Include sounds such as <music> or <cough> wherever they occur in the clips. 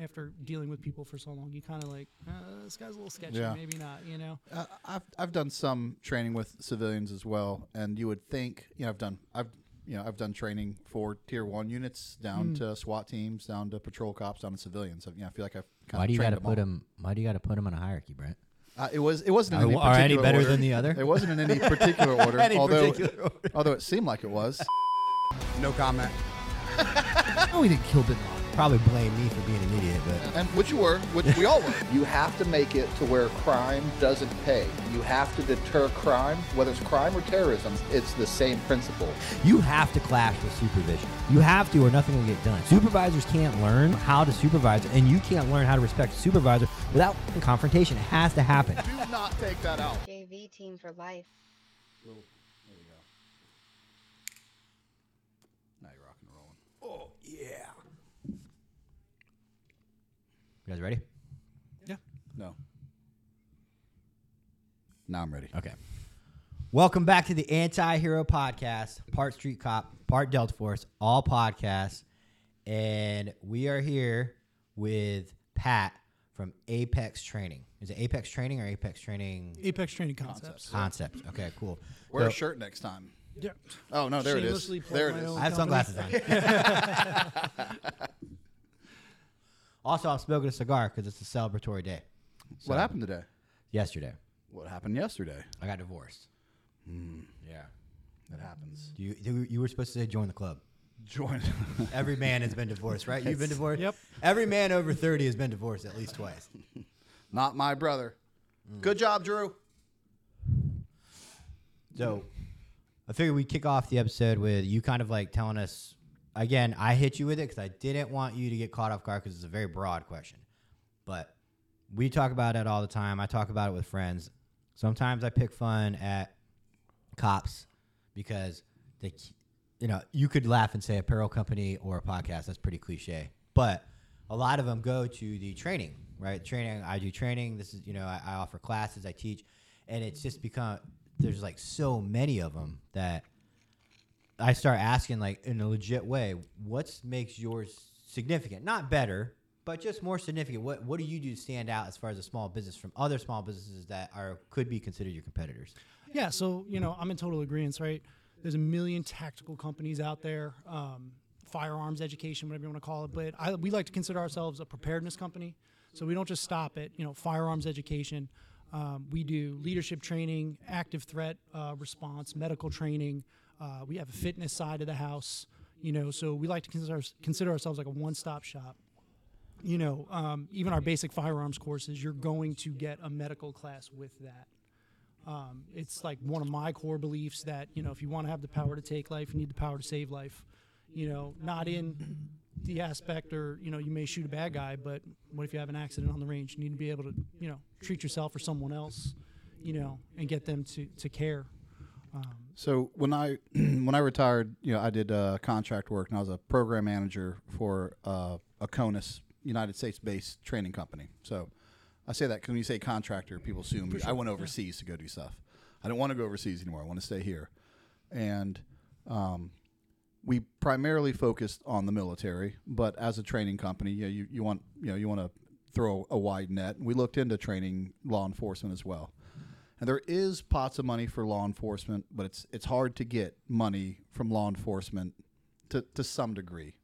after dealing with people for so long. You kind of like, uh, this guy's a little sketchy, Yeah. maybe not. You know. Uh, I've I've done some training with civilians as well, and you would think you know I've done I've you know I've done training for tier one units down to SWAT teams, down to patrol cops, down to civilians. So, you know, I feel like I've kind Why of do you got trained to them put all. them? Why do you got to put them on a hierarchy, Brent? Uh, it was it wasn't in Are- any are any better order. than the other? It wasn't in any particular <laughs> order, Any although particular order. although it seemed like it was. No comment. <laughs> Oh, he didn't kill Bin Laden. Probably blame me for being an idiot, but And which you were, which we all were. <laughs> You have to make it to where crime doesn't pay. You have to deter crime, whether it's crime or terrorism. It's the same principle. you have to clash with supervision. You have to, or nothing will get done. Supervisors can't learn how to supervise, and you can't learn how to respect a supervisor without confrontation. It has to happen. Do not take that out. JV team for life. There we go. Now you're rocking and rolling. Oh yeah. You guys ready? Yeah. No. Now I'm ready. Okay. Welcome back to the Anti Hero Podcast, part Street Cop, part Delta Force, all podcasts. And we are here with Pat from Apex Training. Is it Apex Training or Apex Training Apex Training Concepts. Concepts? Okay, cool. Wear a So- shirt next time. Yeah. Oh no, there it is. Shamelessly plug There it my is. own I have company. sunglasses on. <laughs> <laughs> also, I'm smoking a cigar because it's a celebratory day. What happened today? Yesterday, What happened yesterday? I got divorced. Hmm. Yeah. That happens. You, you you were supposed to say join the club. Join. Every man has been divorced, right? You've been divorced. Yep. Every man over thirty has been divorced at least twice. <laughs> Not my brother. Mm. Good job, Drew. So, I figured we'd kick off the episode with you kind of like telling us. Again, I hit you with it because I didn't want you to get caught off guard because it's a very broad question. But we talk about it all the time. I talk about it with friends. Sometimes I pick fun at cops because they, you know, you could laugh and say apparel company or a podcast. That's pretty cliche. But a lot of them go to the training, right? Training. I do training. This is, you know, I, I offer classes. I teach, and it's just become there's like so many of them that I start asking like in a legit way, what makes yours significant? Not better, but just more significant. What what do you do to stand out as far as a small business from other small businesses that are could be considered your competitors? Yeah, so you know, I'm in total agreement, right? There's a million tactical companies out there, um, firearms education, whatever you want to call it. But I, we like to consider ourselves a preparedness company, so we don't just stop at you know firearms education. Um, we do leadership training, active threat uh, response, medical training. Uh, we have a fitness side of the house, you know. So we like to consider consider ourselves like a one-stop shop you know, um, even our basic firearms courses, you're going to get a medical class with that. Um, it's like one of my core beliefs that you know, if you want to have the power to take life, you need the power to save life. You know, not in the aspect or you know, you may shoot a bad guy, but what if you have an accident on the range? You need to be able to you know treat yourself or someone else, you know, and get them to to care. So when I <clears throat> when I retired, you know, I did uh, contract work, and I was a program manager for uh, a CONUS United States based training company. So I say that because when you say contractor, people assume I went overseas to go do stuff. I don't want to go overseas anymore. I want to stay here, and um, we primarily focused on the military. But as a training company, you know, you, you want you know you want to throw a wide net. We looked into training law enforcement as well. And there is pots of money for law enforcement, but it's it's hard to get money from law enforcement to, to some degree.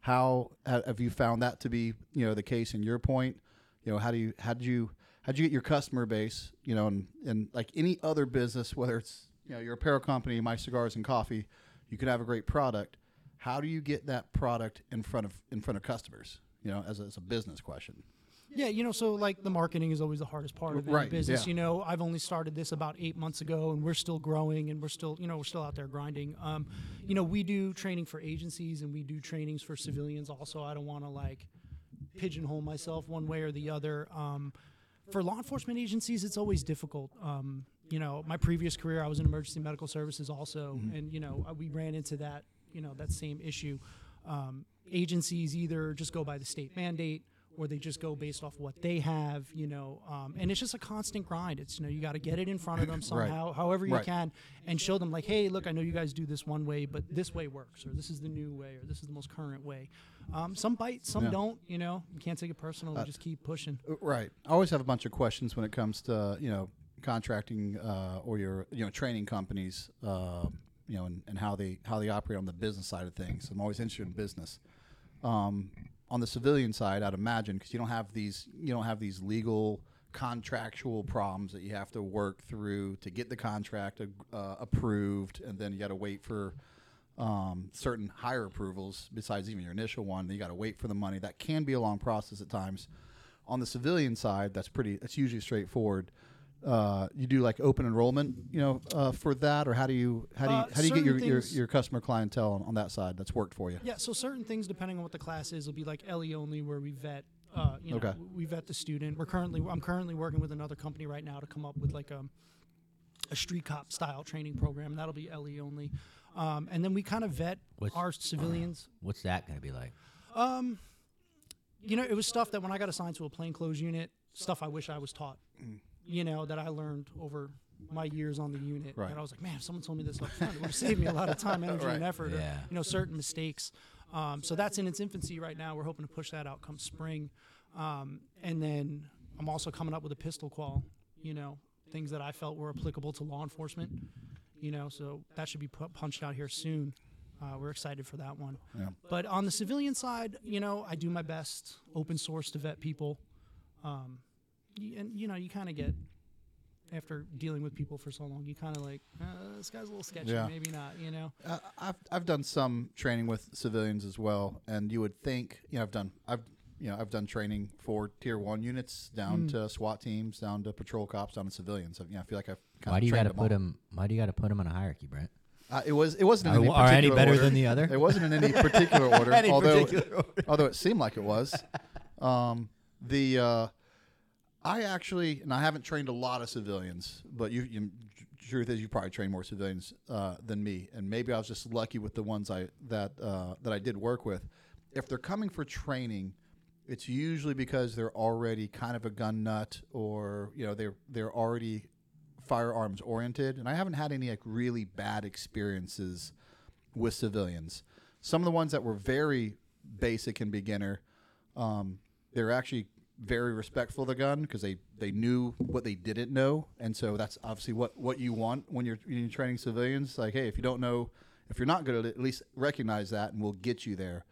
How have you found that to be you know the case in your point? You know how do you how did you how did you get your customer base? You know, and, and like any other business, whether it's you know your apparel company, my cigars and coffee, you could have a great product. How do you get that product in front of in front of customers? You know, as a, as a business question. Yeah, you know, so like the marketing is always the hardest part of any Right, business. yeah. You know, I've only started this about eight months ago, and we're still growing, and we're still, you know, we're still out there grinding. Um, you know, we do training for agencies, and we do trainings for civilians. Also, I don't want to like pigeonhole myself one way or the other. Um, for law enforcement agencies, it's always difficult. Um, you know, my previous career, I was in emergency medical services also, and you know, uh, we ran into that, you know, that same issue. Um, agencies either just go by the state mandate, or they just go based off what they have, you know. Um, and it's just a constant grind. It's you know you got to get it in front of them somehow, however you Right. can, and show them like, hey, look, I know you guys do this one way, but this way works, or this is the new way, or this is the most current way. Um, some bite, some Yeah. don't. You know, you can't take it personal. we just keep pushing. Uh, Right. I always have a bunch of questions when it comes to you know contracting uh, or your you know training companies, uh, you know, and, and how they how they operate on the business side of things. I'm always interested in business. Um, on the civilian side, I'd imagine because you don't have these you don't have these legal contractual problems that you have to work through to get the contract uh, approved, and then you got to wait for um, certain higher approvals besides even your initial one. Then you got to wait for the money. That can be a long process at times. On the civilian side, that's pretty. That's usually straightforward. Uh, you do like open enrollment, you know, uh, for that, or how do you how do you Uh, how do you get your, certain your, your customer clientele on, on that side that's worked for you? Yeah, so certain things, depending on what the class is, will be like LE only, where we vet. Uh, you know, Okay. we vet the student. We're currently, I'm currently working with another company right now to come up with like a, a street cop style training program. That'll be LE only, um, and then we kind of vet What's- our civilians. <clears throat> What's that going to be like? Um, You know, it was stuff that when I got assigned to a plainclothes unit, stuff I wish I was taught. You know, that I learned over my years on the unit. Right. And I was like, man, if someone told me this up front, it would have saved me a lot of time, <laughs> energy, and Right. effort. Or, you know, certain mistakes. Um, so that's in its infancy right now. We're hoping to push that out come spring. Um, and then I'm also coming up with a pistol qual, you know, things that I felt were applicable to law enforcement, you know, so that should be pu- punched out here soon. Uh, we're excited for that one. Yeah. But on the civilian side, you know, I do my best open source to vet people. Um, and, you know, you kind of get, after dealing with people for so long, you kind of like, uh, this guy's a little sketchy, Yeah. maybe not, you know? Uh, I've I've done some training with civilians as well, and you would think you know I've done I've you know I've done training for tier one units down to SWAT teams, down to patrol cops, down to civilians. I, you know, I feel like I've kind Why of do you got got to put them? Why do you got to put them in a hierarchy, Brent? Uh, it was it wasn't in Are- any are any particular better order. than the other? <laughs> It wasn't in any particular <laughs> order, Any although particular order. although it seemed like it was. <laughs> Um, the uh, I actually and I haven't trained a lot of civilians, but you, you truth is you probably train more civilians uh, than me, and maybe I was just lucky with the ones I that uh, that I did work with. If they're coming for training, it's usually because they're already kind of a gun nut, or you know they're they're already firearms oriented, and I haven't had any like really bad experiences with civilians. Some of the ones that were very basic and beginner, um, they're actually very respectful of the gun because they, they knew what they didn't know, and so that's obviously what, what you want when you're, when you're training civilians. Like, hey, if you don't know, if you're not good at it, at least recognize that, and we'll get you there.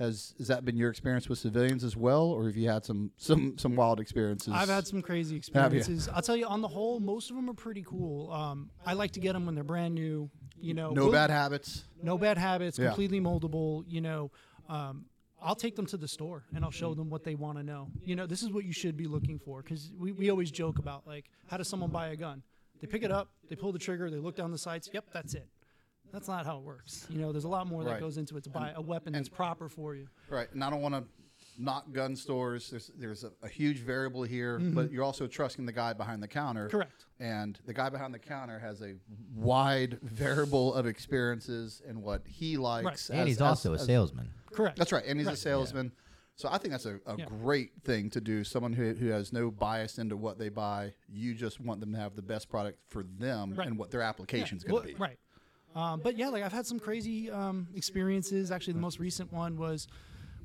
Has has that been your experience with civilians as well, or have you had some some some wild experiences? I've had some crazy experiences. I'll tell you, on the whole, most of them are pretty cool. Um, I like to get them when they're brand new. You know, no we'll- bad habits. no bad habits, Yeah. completely moldable. You know, um, I'll take them to the store and I'll show them what they want to know. You know, this is what you should be looking for because we, we always joke about like, how does someone buy a gun? They pick it up, they pull the trigger, they look down the sights. Yep, that's it. That's not how it works. You know, there's a lot more that Right. goes into it to buy a weapon that's proper for you. Right, and I don't want to knock gun stores. There's there's a, a huge variable here, but you're also trusting the guy behind the counter. Mm-hmm. Correct. And the guy behind the counter has a wide variable of experiences and what he likes. And as- he's as- also a as- salesman. Correct. That's right, and he's Right. a salesman. So I think that's a, a Yeah. great thing to do. Someone who, who has no bias into what they buy. You just want them to have the best product for them Right. and what their application's Yeah, going well, to be. Right. Um, but yeah, like I've had some crazy um, experiences. Actually, the most recent one was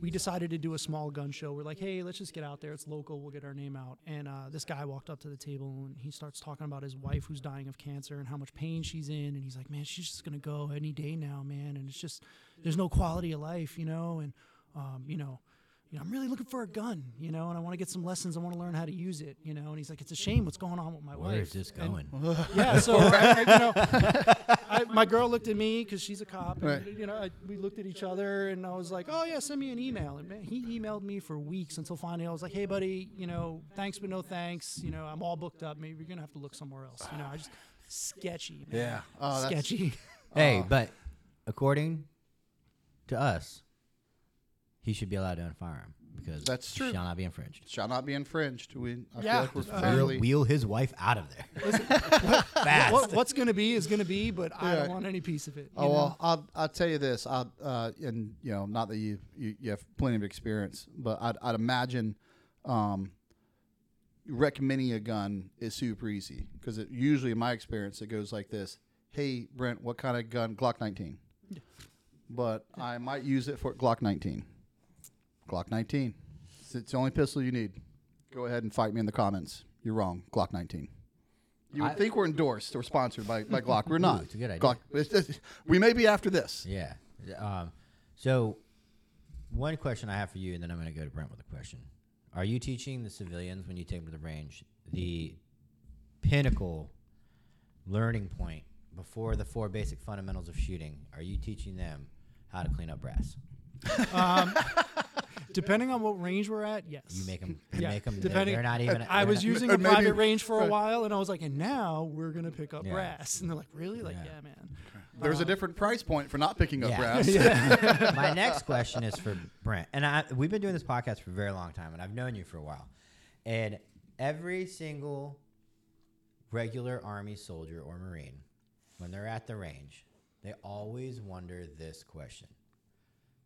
we decided to do a small gun show. We're like, hey, let's just get out there. It's local. We'll get our name out. And uh, this guy walked up to the table and he starts talking about his wife who's dying of cancer and how much pain she's in. And he's like, man, she's just gonna go any day now, man. And it's just there's no quality of life, you know. And um, you know. You know, I'm really looking for a gun, you know, and I want to get some lessons. I want to learn how to use it, you know. And he's like, "It's a shame what's going on with my wife." Where is this And- going? <laughs> yeah, so <laughs> I, I- you know, <laughs> I, my girl looked at me because she's a cop. And, Right. You know, I, we looked at each other, and I was like, "Oh yeah, send me an email." And man, he emailed me for weeks until finally I was like, "Hey, buddy, you know, thanks but no thanks. You know, I'm all booked up. Maybe you're gonna have to look somewhere else." You know, I just sketchy. Man. Yeah. Oh, that's- sketchy. Hey, Uh, but according to us, he should be allowed to own a firearm because because That's true. Shall not be infringed. Shall not be infringed. We I Yeah, feel like we're uh, fairly. Wheel his wife out of there. <laughs> Fast. What, what's going to be is going to be, but I don't want any piece of it. you Oh know? well, I'll I'll tell you this. I uh, and you know, not that you, you you have plenty of experience, but I'd I'd imagine, um, recommending a gun is super easy because it usually, in my experience, it goes like this: Hey, Brent, what kind of gun? Glock 19. But I might use it for Glock 19. Glock 19. It's, it's the only pistol you need. Go ahead and fight me in the comments. You're wrong. Glock 19. You would I- think we're endorsed or sponsored by, by Glock. We're <laughs> not. it's a good idea. Glock, it's- it's- we may be after this. Yeah. Um, so, one question I have for you, and then I'm going to go to Brent with a question. Are you teaching the civilians when you take them to the range the pinnacle learning point before the four basic fundamentals of shooting? Are you teaching them how to clean up brass? Depending on what range we're at, yes. You make them. <laughs> You Yeah, make them. depending- They're not even. I was not- using <laughs> a maybe- private range for a while, and I was like, and now we're gonna pick up Yeah. brass, and they're like, really? Like, Yeah. yeah, man. There's a um, different price point for not picking up Yeah. brass. <laughs> My next question is for Brent, and I, we've been doing this podcast for a very long time, and I've known you for a while. And every single regular Army soldier or Marine, when they're at the range, they always wonder this question: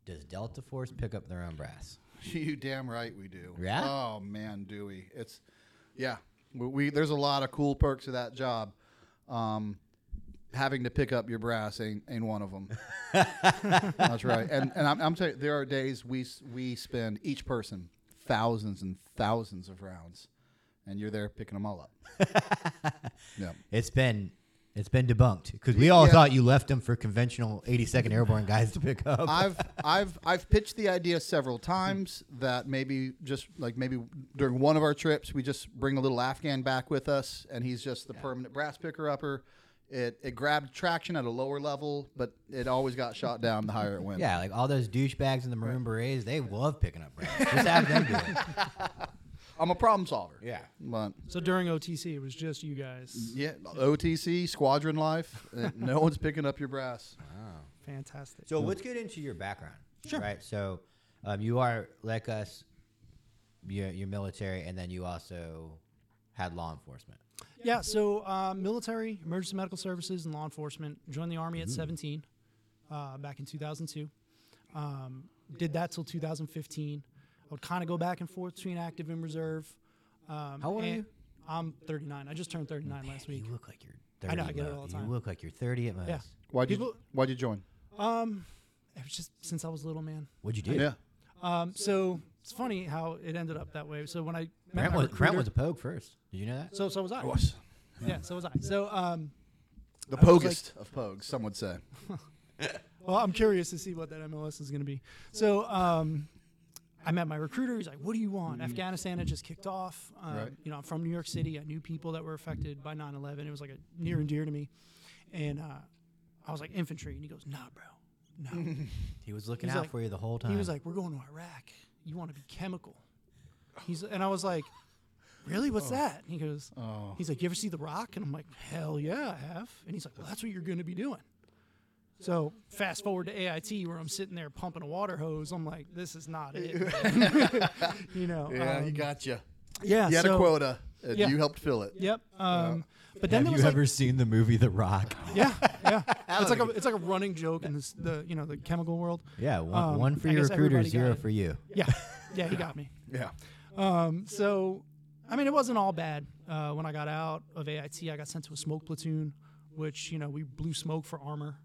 Does Delta Force pick up their own brass? <laughs> you damn right we do. Yeah? Oh man, do we? It's yeah. We, we there's a lot of cool perks of that job. Um, having to pick up your brass ain't ain't one of them. <laughs> That's right. And and I'm, I'm telling you, there are days we we spend each person thousands and thousands of rounds, and you're there picking them all up. <laughs> yeah. It's been. It's been debunked because we all Yeah. thought you left them for conventional 82nd Airborne guys to pick up. I've <laughs> I've I've pitched the idea several times that maybe just like maybe during one of our trips we just bring a little Afghan back with us and he's just the permanent brass picker upper. It it grabbed traction at a lower level, but it always got shot down the higher it went. yeah, like all those douchebags in the Maroon Berets, they love picking up brass. Just have them do it. <laughs> I'm a problem solver. Yeah. But So during OTC, it was just you guys. yeah, OTC squadron life, uh, <laughs> no one's picking up your brass. Wow. Fantastic. So let's get into your background. Sure. Right. So um, you are like us. You're, you're military, and then you also had law enforcement. Yeah, so uh, military, emergency medical services, and law enforcement. Joined the army at 17 uh, back in 2002. Um, did that till 2015. I would kind of go back and forth between active and reserve. Um, How old are you? I'm 39. I just turned 39 last week. You look like you're. 30 I know, I get it all the time. You look like you're 30 at most. Yeah. Why'd you People- Why'd you join? Um, it was just since I was little, man. What'd you do? Yeah. Um, so it's funny how it ended up that way. So when I met Brent my was, recruiter, was a pogue first. Did you know that? so so was I. Was Yeah, so was I. So um, the I like- pogest of pogues, some would say. <laughs> Well, I'm curious to see what that MOS is going to be. So, um, I met my recruiter. He's like, "What do you want?" Afghanistan had just kicked off. Um, Right. You know, I'm from New York City. I knew people that were affected by 9/11. It was like a near and dear to me. And uh, I was like, "Infantry," and he goes, "Nah, bro, no." <laughs> He was looking He's out like- for you the whole time. he was like, "We're going to Iraq. You want to be chemical?" He's and I was like, "Really? What's that?" And he goes, Oh. He's like, "You ever see The Rock?" And I'm like, "Hell yeah, I have." And he's like, "Well, that's what you're going to be doing." So fast forward to AIT where I'm sitting there pumping a water hose. I'm like, "This is not it." <laughs> <laughs> you know. Yeah, he um, got you. yeah. You had so, a quota, and yeah. you helped fill it. Yep. Um, but then Have there you like, ever seen the movie The Rock? <laughs> yeah, yeah. it's like a it's like a running joke in this the you know the chemical world. Yeah, one, Um, one for I your guess recruiter, zero for you. Yeah, yeah. He got me. Yeah. Um, so, I mean, it wasn't all bad. Uh, when I got out of AIT, I got sent to a smoke platoon, which you know we blew smoke for armor.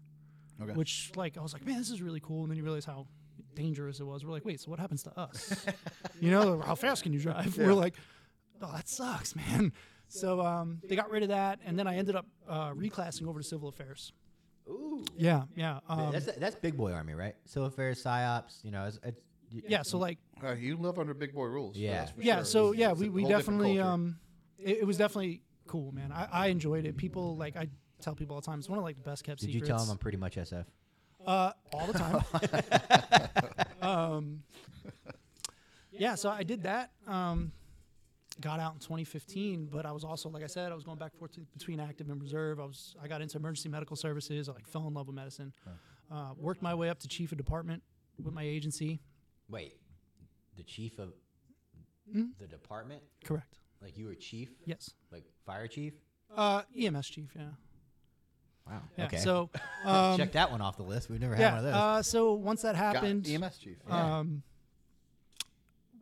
Okay. Which, like, I was like, man, this is really cool. And then you realize how dangerous it was. We're like, wait, so what happens to us? <laughs> you know, how fast can you drive? We're like, oh, that sucks, man. So um, they got rid of that, and then I ended up uh, reclassing over to civil affairs. Ooh. Yeah, yeah, um, that's that's big boy army, right? Civil affairs, psyops. You know, it's, it's y- yeah. So like, Uh, you live under big boy rules. Yeah. that's for yeah sure. so yeah it's we, we definitely um it, it was definitely cool man I, I enjoyed it people like i tell people all the time it's one of like the best kept secrets. Did you tell him I'm pretty much SF? uh all the time <laughs> um yeah so i did that um got out in 2015 but i was also like i said i was going back and forth between active and reserve i was i got into emergency medical services i like fell in love with medicine uh, worked my way up to chief of department with my agency Wait, the chief of Mm-hmm. the department? Correct. Like you were chief, Yes. like fire chief? Uh, EMS chief. Yeah. Wow. Yeah. Okay. So, <laughs> um, check that one off the list. We've never had one of those. Uh, so once that Got happened, EMS chief. um,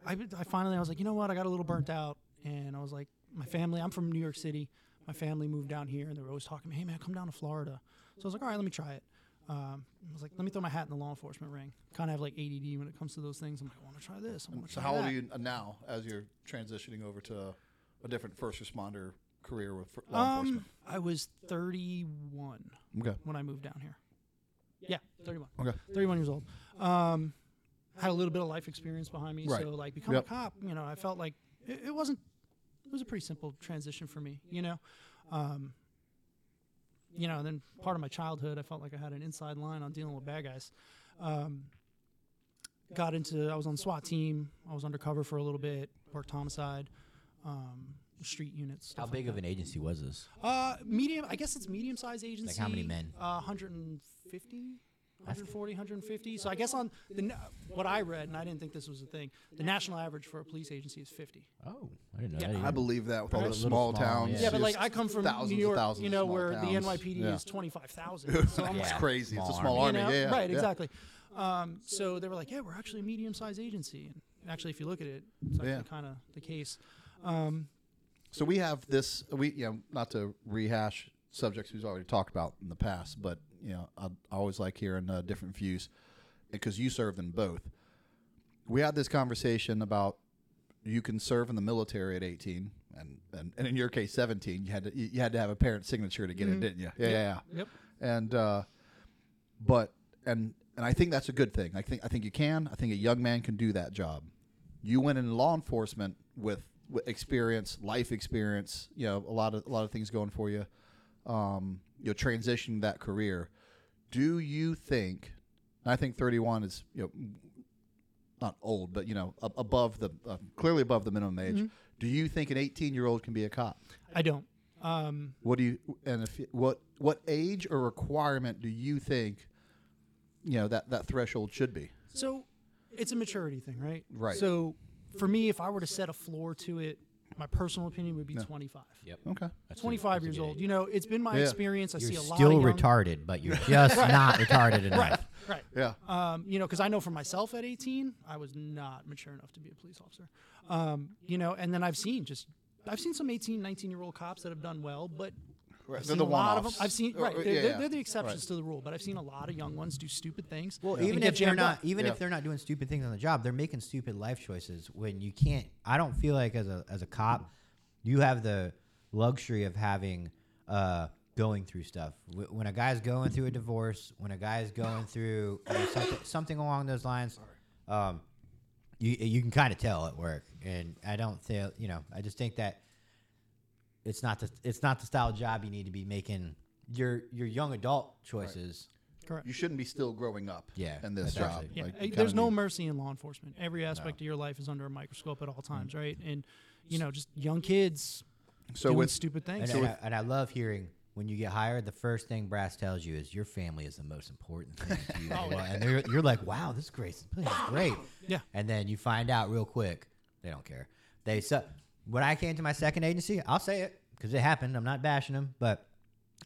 I, I finally I was like, you know what? I got a little burnt out, and I was like, my family. I'm from New York City. My family moved down here, and they were always talking hey man, come down to Florida. So I was like, all right, let me try it. Um, I was like, let me throw my hat in the law enforcement ring. Kind of have like ADD when it comes to those things. I'm like, I want to try this. I want to So try how old are you now as you're transitioning over to a different first responder career with fir- law Um, enforcement? I was 31 Okay. when I moved down here. Yeah, 31. Okay. 31 years old. Um, had a little bit of life experience behind me, Right. so like become Yep. a cop. You know, I felt like it, it wasn't. It was a pretty simple transition for me. You know, um, you know, and then part of my childhood, I felt like I had an inside line on dealing with bad guys. Um, got into. I was on the SWAT team. I was undercover for a little bit. Worked homicide, um, street units. How big like of an agency was this? Uh, medium. I guess it's medium sized agency. Like how many men? Uh, 150, 140, 150. So I guess on the what I read, and I didn't think this was a thing. The national average for a police agency is 50. Oh, I didn't know Yeah. that. I believe that with all the small small, towns. yeah. Yeah, but like I come from thousands New York, thousands you know, where towns. the NYPD Yeah. is 25,000. <laughs> So I'm Yeah. like, It's crazy. It's a Small small army. army. you know? yeah, right, yeah. exactly. Um, so they were like, yeah, we're actually a medium sized agency. And actually, if you look at it, it's actually Yeah. kind of the case. Um, So we have this. We you know not to rehash subjects we've already talked about in the past, but you know I, I always like hearing uh, different views because you served in both. We had this conversation about you can serve in the military at 18, and and, and in your case 17. You had to you had to have a parent signature to get in, didn't you? Yeah, yeah, yeah. Mm-hmm. Yep. And uh, but and and I think that's a good thing. I think I think you can. I think a young man can do that job. You went in law enforcement with experience, life experience. You know, a lot of a lot of things going for you. Um, you know, transitioning that career. Do you think? I think 31 is you know not old, but you know above the uh, clearly above the minimum age. Do you think an 18 year old can be a cop? I don't. Um, What do you and if what what age or requirement do you think you know that that threshold should be? So it's a maturity thing, right? Right. So for me, if I were to set a floor to it, my personal opinion would be 25. Yep. Okay. That's a- 25 that's a years good old. age. You know, it's been my Yeah. experience. I You're see a lot still of young, retarded, but you're <laughs> just not retarded enough. Right. Yeah. Um, you know, because I know for myself at 18, I was not mature enough to be a police officer. Um, you know, and then I've seen just I've seen some 18, 19 year old cops that have done well, but Right. I've They're seen the a lot of them. I've seen right. They're, yeah, they're, yeah. they're the exceptions Right. to the rule, but I've seen a lot of young ones do stupid things. Well, and even if they're not, up. even Yeah. if they're not doing stupid things on the job, they're making stupid life choices. When you can't, I don't feel like as a as a cop, you have the luxury of having uh, going through stuff. Wh- When a guy's going through a divorce, when a guy's going through you know, something something along those lines, um, you you can kind of tell at work. And I don't feel, you know, I just think that it's not the it's not the style of job you need to be making your your young adult choices. Correct. You shouldn't be still growing up. Yeah, In this job. actually- Yeah, Like, you there's no need- mercy in law enforcement. Every aspect of your life is under a microscope at all Mm-hmm. times, right? And you know, just young kids So doing with stupid things. And, and, I, and I love hearing when you get hired, the first thing Brass tells you is your family is the most important thing to you. <laughs> Well, and they're, you're like, wow, this is great. This is great. Yeah. And then you find out real quick they don't care. They su- when I came to my second agency, I'll say it because it happened. I'm not bashing them, but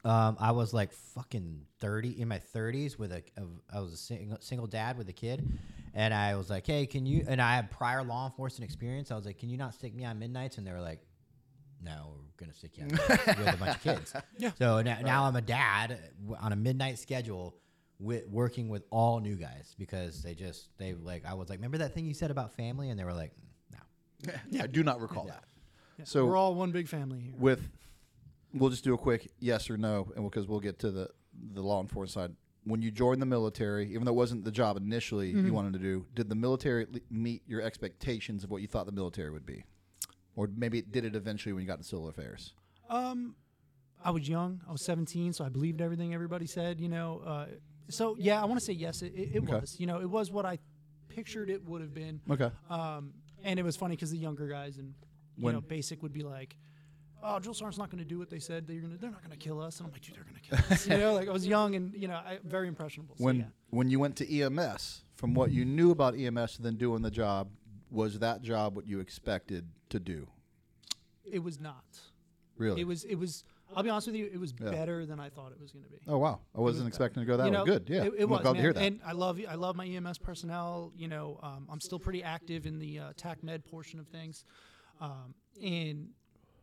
um, I was like fucking 30 in my 30s with a, a I was a single, single dad with a kid. And I was like, hey, can you? And I had prior law enforcement experience. I was like, can you not stick me on midnights? And they were like, no, we're gonna stick you on with a bunch of kids. <laughs> Yeah. So now, now I'm a dad on a midnight schedule, with working with all new guys because they just they like I was like, remember that thing you said about family? And they were like, no. <laughs> I do not recall that. Yeah, So we're all one big family here. with we'll just do a quick yes or no and because we'll get to the the law enforcement side when you joined the military even though it wasn't the job initially Mm-hmm. you wanted to do did the military meet your expectations of what you thought the military would be or maybe it did it eventually when you got into civil affairs Um, I was young. I was 17, so I believed everything everybody said. You know, uh, so yeah, I want to say yes. It, it, it Okay. was. You know, it was what I pictured it would have been. okay Um, and it was funny because the younger guys and you When- know basic would be like, "Oh, Drill Sergeant's not going to do what they said. They're going to. They're not going to kill us." And I'm like, "Dude, they're going to kill us." <laughs> you know, like I was young and you know, I, very impressionable. So, when yeah. when you went to EMS from what you knew about EMS and then doing the job was that job what you expected to do? It was not. Really? It was. It was. I'll be honest with you. It was Yeah. better than I thought it was going to be. Oh wow! I wasn't expecting to go that you way. Good. Yeah. it, it was. glad man. to hear that. And I love I love my EMS personnel. You know, um, I'm still pretty active in the uh, TAC med portion of things, um, and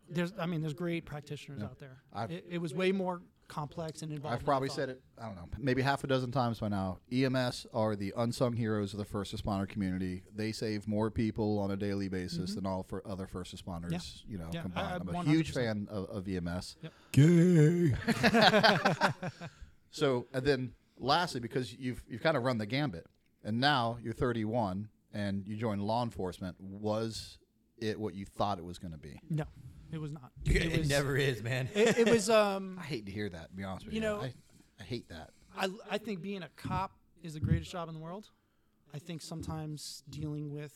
there's I mean there's great practitioners out there. I've- It, it was way more complex and involved. I've probably said it. I don't know, maybe half a dozen times by now. EMS are the unsung heroes of the first responder community. They save more people on a daily basis than all for other first responders. You know, Mm-hmm. Yeah, I- combined. I- I'm a huge 100%. fan of, of EMS. Gay. <laughs> so, and then lastly, because you've you've kind of run the gambit, and now you're 31 and you joined law enforcement. Was it what you thought it was going to be? No, it was not. <laughs> It, was, never is, man. <laughs> It, it was. <laughs> Um, I hate to hear that. To be honest with You you, know- I, I hate that. I, I think being a cop is the greatest job in the world. I think sometimes dealing with,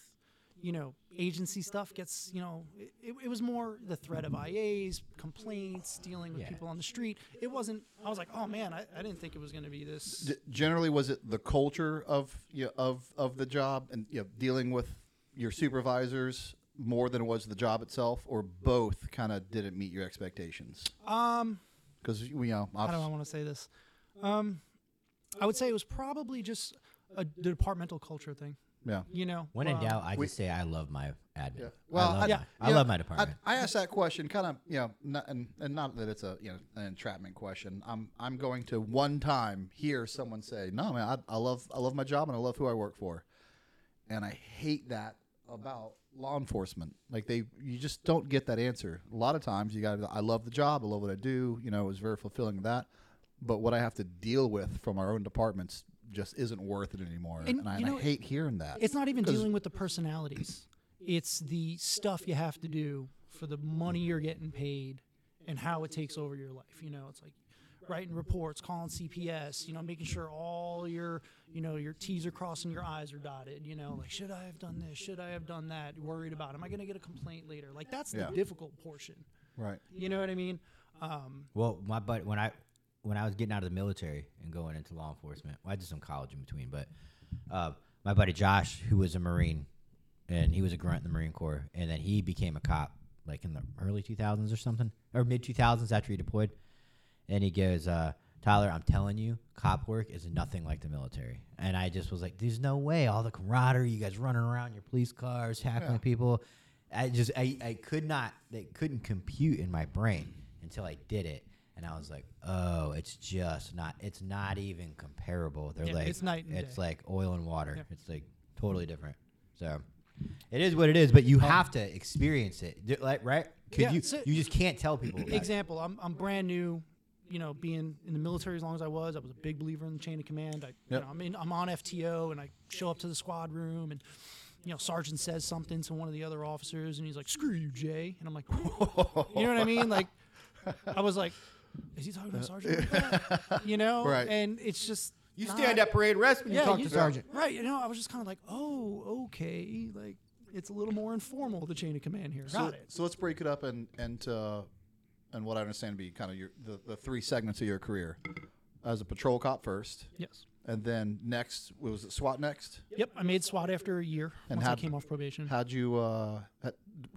you know, agency stuff gets, you know, it, it was more the threat of IAs, complaints, dealing with Yeah. people on the street. It wasn't, I was like, oh man, I, I didn't think it was going to be this. D- generally, was it the culture of you know, of of the job and you know, dealing with your supervisors more than it was the job itself, or both kind of didn't meet your expectations? Um, Because you know, how do I want to say this? Um, I would say it was probably just a departmental culture thing. yeah. You know, When in um, doubt, I we- just say I love my admin. Well, I love, I- my, yeah, I love know, my department. I, I asked that question kind of, you know, not, and, and not that it's a you know an entrapment question. I'm I'm going to one time hear someone say, "No, man, I, I love I love my job and I love who I work for," and I hate that about law enforcement. Like they, you just don't get that answer. A lot of times, you got, I love the job, I love what I do. You know, it was very fulfilling that. But what I have to deal with from our own departments just isn't worth it anymore, And and, I, and I hate hearing that. It's not even dealing with the personalities. It's the stuff you have to do for the money you're getting paid and how it takes over your life. You know, it's like writing reports, calling CPS, you know, making sure all your, you know, your T's are crossed and your I's are dotted, you know, like should I have done this? Should I have done that? Worried about am I going to get a complaint later? Like that's Yeah. the difficult portion. right. You know what I mean? Um, Well, my buddy, when I when I was getting out of the military and going into law enforcement, well, I did some college in between, but uh, my buddy Josh, who was a Marine, and he was a grunt in the Marine Corps, and then he became a cop like in the early 2000s or something, or mid 2000s after he deployed, and he goes, uh, Tyler, I'm telling you, cop work is nothing like the military. And I just was like, there's no way. All the camaraderie, you guys running around in your police cars, tackling people. I just, I, I could not, they couldn't compute in my brain until I did it. And I was like, oh, it's just not, it's not even comparable. They're Yeah, like, it's night and it's day. like oil and water. Yep. It's like totally different. So it is what it is, but you have to experience it. Like, right? Could Yeah, you, so- you just can't tell people. it. example i'm, I'm brand new you know being in the military as long as i was i was a big believer in the chain of command. I you know, i'm in i'm on fto and i show up to the squad room and you know sergeant says something to one of the other officers and he's like screw you jay. And i'm like Whoa. <laughs> you know what i mean? Like i was like is he talking to sergeant like <laughs> you know? Right. and it's just You not- stand at parade rest when you talk you- to sergeant. right you know i was just kind of like oh okay like it's a little more informal the chain of command here. So, got it. so let's break it up and and uh, and what I understand to be kind of your the, the three segments of your career as a patrol cop first, yes and then next was it SWAT next? Yep, I made SWAT after a year And once I how'd- came off probation. How'd you uh,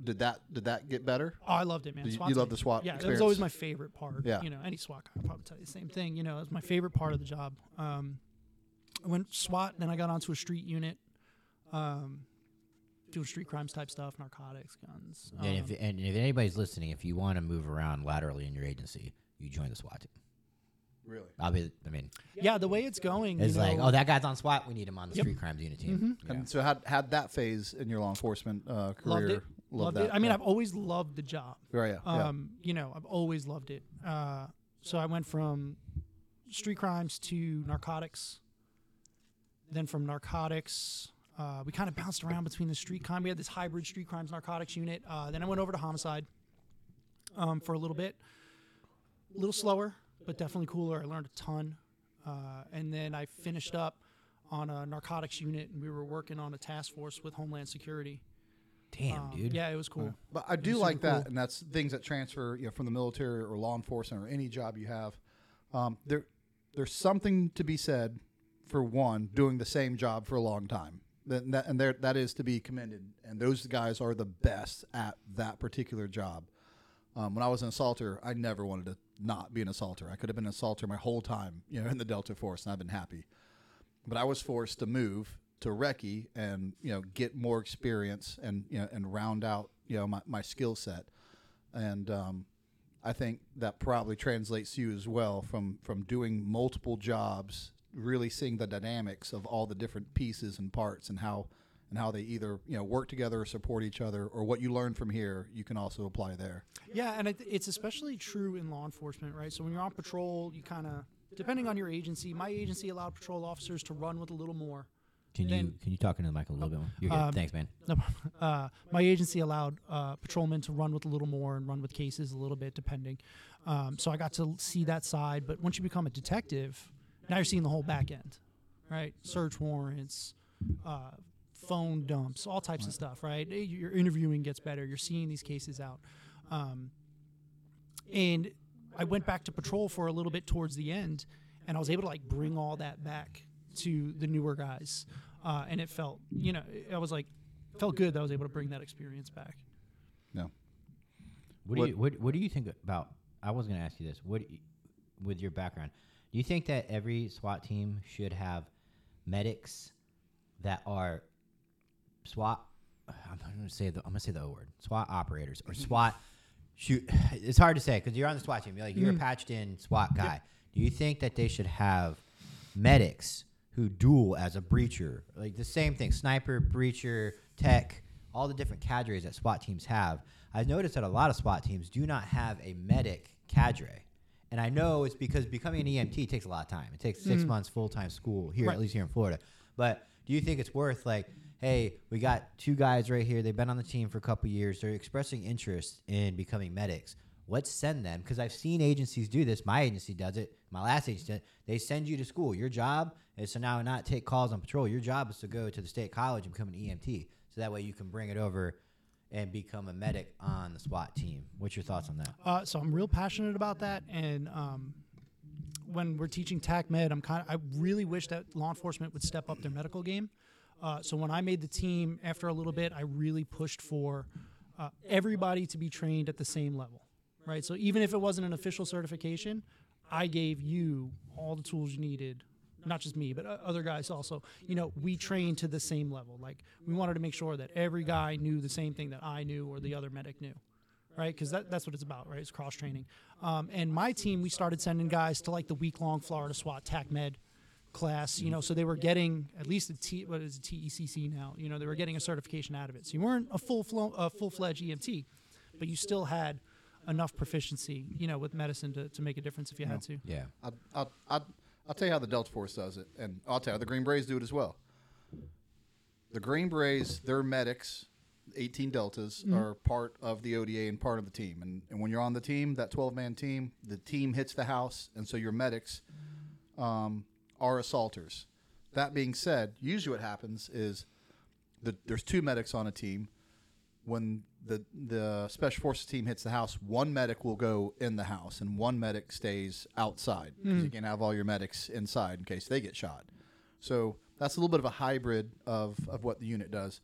did that did that get better? oh, I loved it, man. You- you love the SWAT Yeah, it was always my favorite part. Yeah. you know, any SWAT guy will probably tell you the same thing. You know, it was my favorite part of the job. Um, I went SWAT, then I got onto a street unit, um, doing street crimes type stuff, narcotics, guns. And if, um, and if anybody's listening, if you want to move around laterally in your agency, you join the SWAT team. Really? I'll be. I mean, yeah, the way it's going, it's you like, know, oh, that guy's on SWAT. We need him on the Yep. street crimes unit team. Yeah. And so had had that phase in your law enforcement uh, career? loved it. Loved Loved that. it. I mean, yeah. I've always loved the job. Right, yeah, yeah. Um, you know, I've always loved it. Uh, so I went from street crimes to narcotics. Then from narcotics, uh, we kind of bounced around between the street crime. We had this hybrid street crimes narcotics unit. Uh, then I went over to homicide um, for a little bit. A little slower, but definitely cooler. I learned a ton. Uh, and then I finished up on a narcotics unit, and we were working on a task force with Homeland Security. Damn, Um, dude. Yeah, it was cool. But I do like that, cool. and that's things that transfer, you know, from the military or law enforcement or any job you have. Um, there, there's something to be said for one doing the same job for a long time. That, that, and there, that is to be commended. And those guys are the best at that particular job. Um, when I was an assaulter, I never wanted to not be an assaulter. I could have been an assaulter my whole time, you know, in the Delta Force, and I've been happy. But I was forced to move to Recce and you know get more experience and you know and round out you know my, my skill set. And um, I think that probably translates to you as well from from doing multiple jobs, really seeing the dynamics of all the different pieces and parts and how and how they either you know work together or support each other, or what you learn from here you can also apply there. Yeah, and it, it's especially true in law enforcement, right? So when you're on patrol, you kind of, depending on your agency, my agency allowed patrol officers to run with a little more. Can you can you talk into the mic a little bit more? You're good. Um, Thanks, man. No, <laughs> uh, my agency allowed uh, patrolmen to run with a little more and run with cases a little bit, depending. Um, so I got to see that side. But once you become a detective, now you're seeing the whole back end, right? Search warrants, uh, phone dumps, all types of stuff, right? Eh, Your interviewing gets better. You're seeing these cases out. Um, and I went back to patrol for a little bit towards the end, and I was able to like bring all that back to the newer guys, uh, and it felt, you know, I was like, felt good that I was able to bring that experience back. No. What, What- do you what, what do you think about? I was going to ask you this. What do you- with your background? Do you think that every SWAT team should have medics that are SWAT? I'm going to say the I'm going to say the O word. SWAT operators or mm-hmm. SWAT. Shoot, <laughs> it's hard to say because you're on the SWAT team. You're like you're a mm-hmm. patched in SWAT guy. Do you think that they should have medics who duel as a breacher, like the same thing, sniper, breacher, tech, all the different cadres that SWAT teams have. I've noticed that a lot of SWAT teams do not have a medic cadre. And I know it's because becoming an EMT takes a lot of time. It takes 6 mm. months full time school here, Right. at least here in Florida. But do you think it's worth like, hey, we got two guys right here. They've been on the team for a couple years. They're expressing interest in becoming medics. Let's send them because I've seen agencies do this. My agency does it. My last agency, it. they send you to school. Your job is to now not take calls on patrol. Your job is to go to the state college and become an EMT. So that way you can bring it over and become a medic on the SWAT team. What's your thoughts on that? Uh, so I'm real passionate about that, and um, when we're teaching TAC Med, I'm kind of I really wish that law enforcement would step up their medical game. Uh, so when I made the team, after a little bit, I really pushed for uh, everybody to be trained at the same level, right? So even if it wasn't an official certification, I gave you all the tools you needed. Not just me, but uh, other guys also. You know, we trained to the same level. Like we wanted to make sure that every guy knew the same thing that I knew or the other medic knew right? Because that, that's what it's about, right? It's cross training. Um, and my team, we started sending guys to like the week long Florida SWAT TAC Med class, you know, so they were getting at least a T, what is a TECC now, you know, they were getting a certification out of it. So you weren't a full flow, a full fledged EMT, but you still had enough proficiency, you know, with medicine to, to make a difference if you had to. Yeah. I'll, I'll, I'll, I'll tell you how the Delta Force does it, and I'll tell you how the Green Berets do it as well. The Green Berets, their medics, 18 Deltas, are part of the ODA and part of the team. And, and when you're on the team, that 12 man team, the team hits the house, and so your medics um, are assaulters. That being said, usually what happens is the, there's two medics on a team. When the the special forces team hits the house, one medic will go in the house, and one medic stays outside because you can't have all your medics inside in case they get shot. So that's a little bit of a hybrid of, of what the unit does.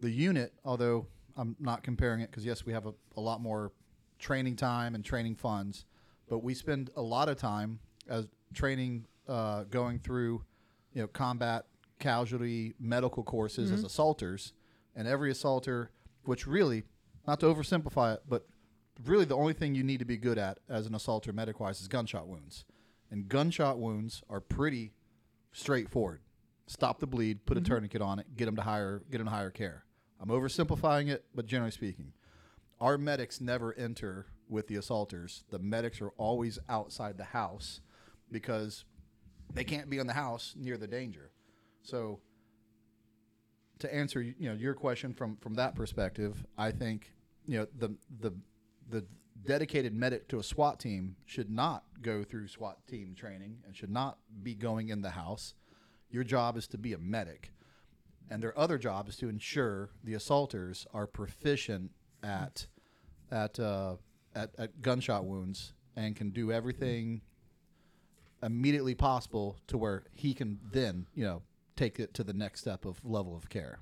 The unit, although I'm not comparing it because yes, we have a, a lot more training time and training funds, but we spend a lot of time as training, uh, going through, you know, combat casualty medical courses as assaulters, and every assaulter, which really, not to oversimplify it, but really the only thing you need to be good at as an assaulter medic wise is gunshot wounds, and gunshot wounds are pretty straightforward. Stop the bleed, put a mm-hmm. tourniquet on it, get them to higher get them to higher care. I'm oversimplifying it, but generally speaking, our medics never enter with the assaulters. The medics are always outside the house because they can't be in the house near the danger. So to answer you know your question from from that perspective, I think you know the the the dedicated medic to a SWAT team should not go through SWAT team training and should not be going in the house. Your job is to be a medic, and their other job is to ensure the assaulters are proficient at at uh, at, at gunshot wounds and can do everything immediately possible to where he can then you know take it to the next step of level of care.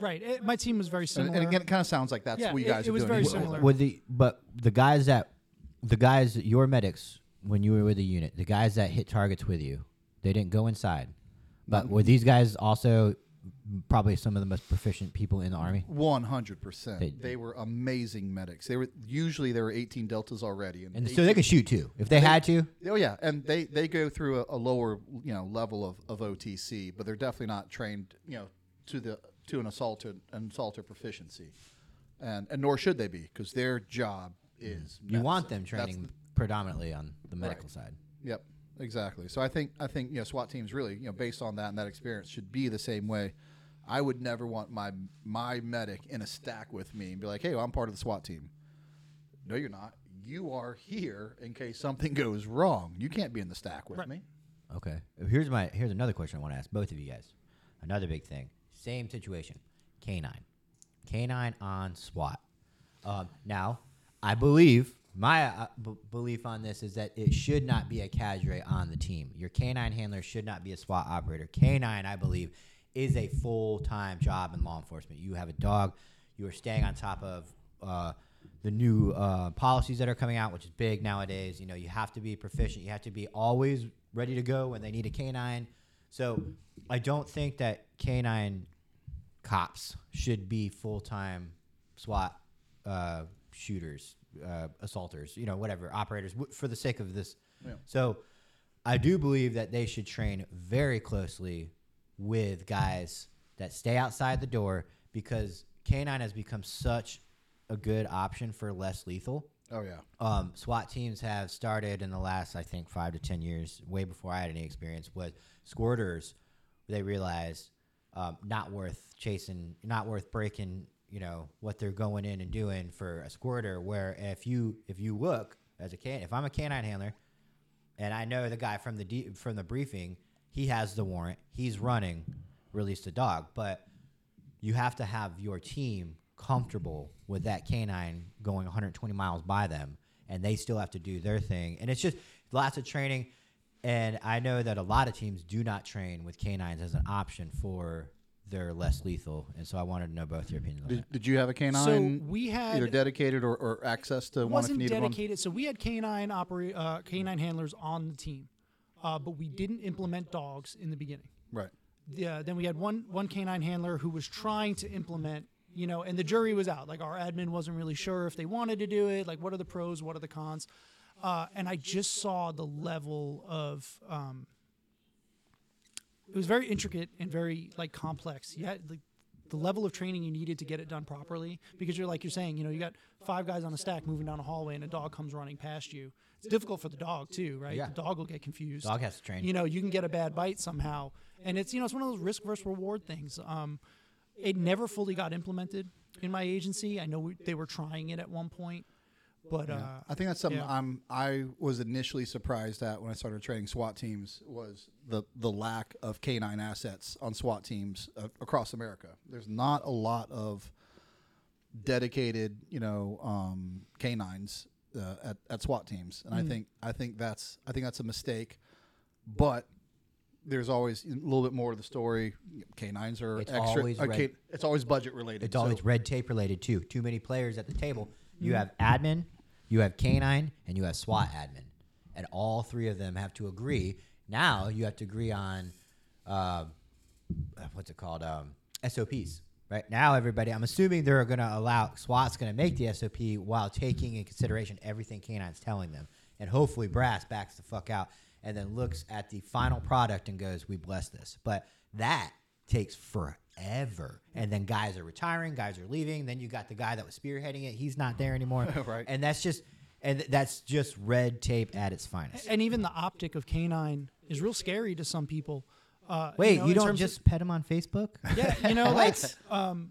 Right. It, my team was very And, similar. and again, it kind of sounds like that's Yeah, what you it- guys it are was doing. very anyway. similar. With the but the guys that the guys your medics when you were with the unit, the guys that hit targets with you, they didn't go inside. But mm-hmm. were these guys also probably some of the most proficient people in the army? One hundred percent. They- They were amazing medics. They were usually there were eighteen deltas already, And 18 so they could shoot too if they had to. Oh yeah, and they they go through a, a lower you know level of, of OTC, but they're definitely not trained you know to the to an assaulter an assaulter proficiency, and and nor should they be because their job hmm. is You want them training predominantly on the medical Right. side. Yep, exactly. So I think I think you know SWAT teams really you know based on that and that experience should be the same way. I would never want my my medic in a stack with me and be like, hey, well, I'm part of the SWAT team. No, you're not. You are here in case something goes wrong. You can't be in the stack with Right. me. Okay. Here's my here's another question I want to ask both of you guys. Another big thing. Same situation. Canine. Canine on SWAT. Um, now, I believe my uh, b- belief on this is that it should not be a cadre on the team. Your canine handler should not be a SWAT operator. Canine, I believe, is a full time job in law enforcement. You have a dog. You are staying on top of uh, the new uh, policies that are coming out, which is big nowadays. You know, you have to be proficient. You have to be always ready to go when they need a canine. So I don't think that canine cops should be full time SWAT uh, shooters, uh, assaulters, you know, whatever operators w- for the sake of this. Yeah. So I do believe that they should train very closely with guys that stay outside the door because canine has become such a good option for less lethal. Oh yeah. Um, SWAT teams have started in the last, I think, five to ten years, way before I had any experience. Was squirters? They realized um, not worth chasing, not worth breaking. You know what they're going in and doing for a squirter. Where if you if you look as a can, if I'm a canine handler, and I know the guy from the de- from the briefing, he has the warrant, he's running, release the dog, but you have to have your team comfortable with that canine going 120 miles by them and they still have to do their thing and it's just lots of training and i know that a lot of teams do not train with canines as an option for their less lethal and so i wanted to know both your opinions on Did, that did you have a canine? So we had- either dedicated or, or access to one if wasn't dedicated. So we had canine operate uh, canine handlers on the team, uh, but we didn't implement dogs in the beginning. Right. Yeah, then we had one one canine handler who was trying to implement, you know, and the jury was out. Like our admin wasn't really sure if they wanted to do it. Like, what are the pros? What are the cons? Uh, and I just saw the level of. Um, it was very intricate and very like complex. You had like the level of training you needed to get it done properly because you're like you're saying, you know, you got five guys on a stack moving down a hallway and a dog comes running past you. It's difficult for the dog too, right? Yeah. The dog will get confused dog has to train you know you can get a bad bite somehow and it's you know it's one of those risk versus reward things um, it never fully got implemented in my agency i know we, they were trying it at one point but uh, I think that's something yeah. I'm I was initially surprised at when I started training SWAT teams was the the lack of canine assets on SWAT teams uh, across America. There's not a lot of dedicated, you know, um, canines uh, at, at SWAT teams, and I Mm. think I think that's I think that's a mistake. But there's always a little bit more to the story. Canines are It's extra. always uh, red- ca- it's always budget related. It's always so- red tape related too. Too many players at the table. You have admin, you have canine, and you have SWAT admin, and all three of them have to agree. Now you have to agree on uh, what's it called? Um, SOPs. Right now, everybody. I'm assuming they're going to allow SWAT's going to make the SOP while taking in consideration everything canine's telling them, and hopefully brass backs the fuck out and then looks at the final product and goes, "We bless this." But that takes forever. And then guys are retiring, guys are leaving. Then you got the guy that was spearheading it; he's not there anymore. <laughs> Right. And that's just, and that's just red tape at its finest. and even the optic of canine is real scary to some people uh, Wait, know, you, don't terms just pet him on Facebook? yeah you know <laughs> like um,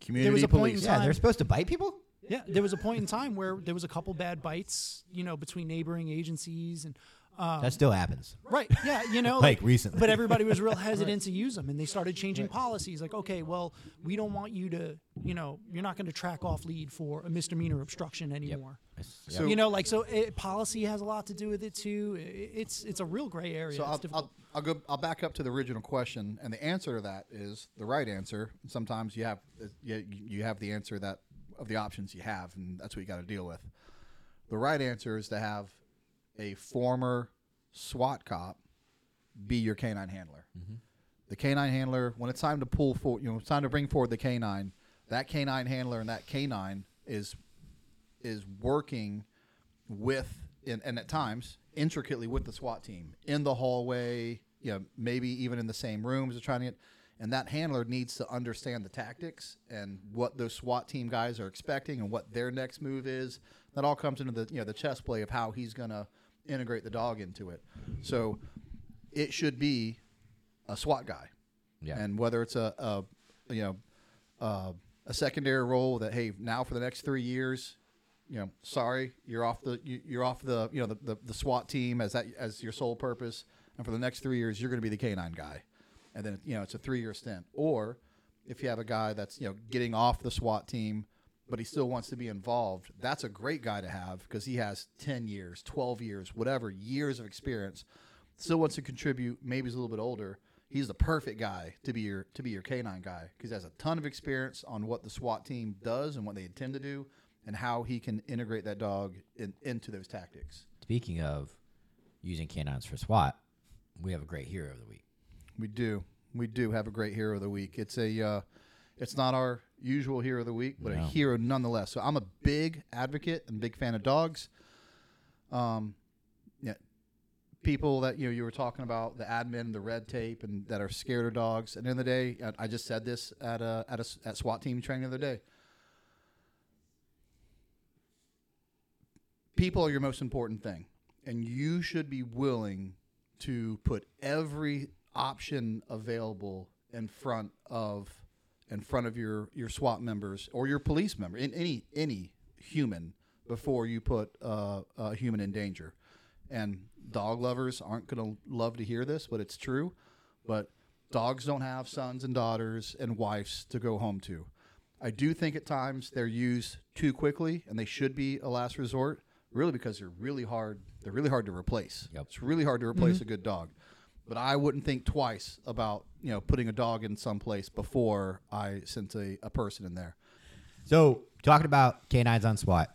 community was a point police. in yeah, time- they're supposed to bite people. Yeah, there was a point in time where there was a couple bad bites, you know, between neighboring agencies, and Um, that still happens. Right. Yeah. You know, <laughs> Like recently. But everybody was real <laughs> hesitant to use them, and they started changing policies. Like, okay, well, we don't want you to, you know, you're not going to track off lead for a misdemeanor obstruction anymore. So- you know, like so, it, policy has a lot to do with it too. I- it's it's a real gray area. So I'll, difficult. I'll, I'll go. I'll back up to the original question, and the answer to that is the right answer. Sometimes you have uh, you, you have the answer that of the options you have, and that's what you got to deal with. The right answer is to have a former SWAT cop be your canine handler. Mm-hmm. The canine handler, when it's time to pull for, you know, it's time to bring forward the canine. That canine handler and that canine is is working with and, and at times intricately with the SWAT team in the hallway, you know, maybe even in the same rooms they're trying to get and that handler needs to understand the tactics and what those SWAT team guys are expecting and what their next move is. That all comes into the you know the chess play of how he's gonna integrate the dog into it. So it should be a SWAT guy. Yeah. And whether it's a, a you know uh, a secondary role that hey now for the next three years you know sorry you're off the you, you're off the you know the, the, the SWAT team as that as your sole purpose and for the next three years you're going to be the canine guy and then you know it's a three year stint or if you have a guy that's you know getting off the SWAT team but he still wants to be involved that's a great guy to have because he has 10 years 12 years whatever years of experience still wants to contribute maybe he's a little bit older he's the perfect guy to be your to be your canine guy because he has a ton of experience on what the SWAT team does and what they intend to do and how he can integrate that dog in, into those tactics. Speaking of using canines for SWAT, we have a great hero of the week. We do. We do have a great hero of the week. It's a uh, it's not our usual hero of the week, but a No. hero nonetheless. So I'm a big advocate and big fan of dogs. Um yeah. People that you know you were talking about the admin, the red tape, and that are scared of dogs. At the end of the day, I- I just said this at a at a s- at SWAT team training the other day. People are your most important thing, and you should be willing to put every option available in front of in front of your your SWAT members or your police member in any any human before you put uh, a human in danger. And dog lovers aren't going to love to hear this, but it's true. But dogs don't have sons and daughters and wives to go home to. I do think at times they're used too quickly, and they should be a last resort. Really, because they're really hard. They're really hard to replace. Yep. It's really hard to replace a good dog. But I wouldn't think twice about you know putting a dog in some place before I sent a, a person in there. So, talking about canines on SWAT,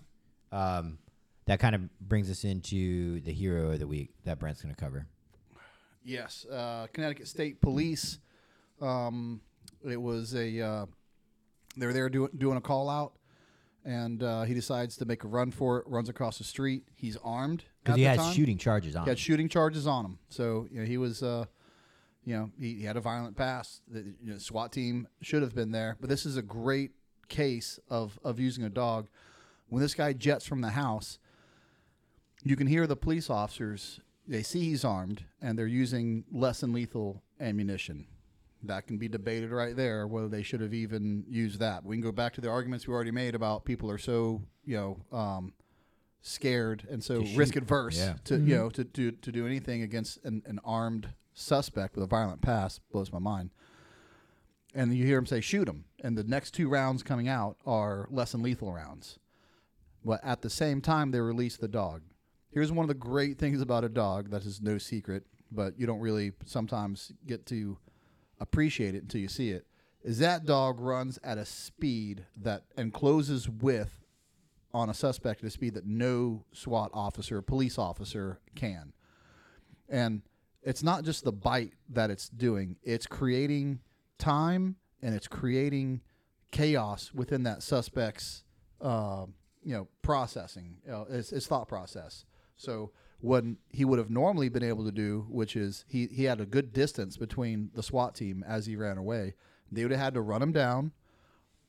um, that kind of brings us into the hero of the week that Brent's going to cover. Yes, uh, Connecticut State Police. Um, it was a uh, they were there doing doing a call out, and uh, he decides to make a run for it. Runs across the street. He's armed Because he has time. shooting charges on He him. had shooting charges on him. So you know, he was, uh, you know, he, he had a violent past. The you know, SWAT team should have been there, but this is a great case of of using a dog. When this guy jets from the house, you can hear the police officers. They see he's armed, and they're using less than lethal ammunition. That can be debated right there whether they should have even used that. We can go back to the arguments we already made about people are so you know um, scared and so To shoot. risk adverse Yeah. to you mm-hmm. know to, to to do anything against an, an armed suspect with a violent past blows my mind. And you hear him say shoot him, and the next two rounds coming out are less than lethal rounds. But at the same time, they release the dog. Here's one of the great things about a dog that is no secret, but you don't really sometimes get to appreciate it until you see it. Is that dog runs at a speed that and closes with on a suspect at a speed that no SWAT officer, police officer can. And it's not just the bite that it's doing, it's creating time and it's creating chaos within that suspect's uh, you know processing uh, his, his thought process so what he would have normally been able to do which is he, he had a good distance between the SWAT team as he ran away they would have had to run him down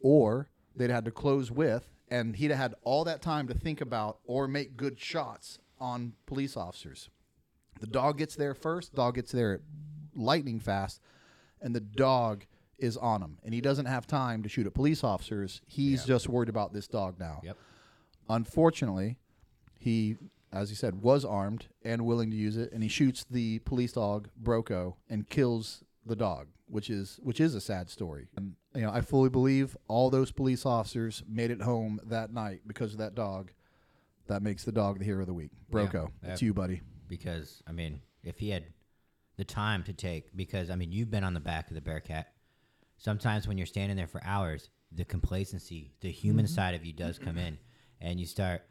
or they'd had to close with, and he'd have had all that time to think about or make good shots on police officers. The dog gets there first. Dog gets there lightning fast, and the dog is on him, and he doesn't have time to shoot at police officers. He's just worried about this dog now. Yep. Unfortunately, he as he said, was armed and willing to use it, and he shoots the police dog Broco and kills the dog, which is which is a sad story. And you know, I fully believe all those police officers made it home that night because of that dog. That makes the dog the hero of the week. Broco, Yeah. it's you, buddy. because I mean, if he had the time to take, because I mean, you've been on the back of the Bearcat. Sometimes when you're standing there for hours, the complacency, the human Mm-hmm. side of you does come in, and you start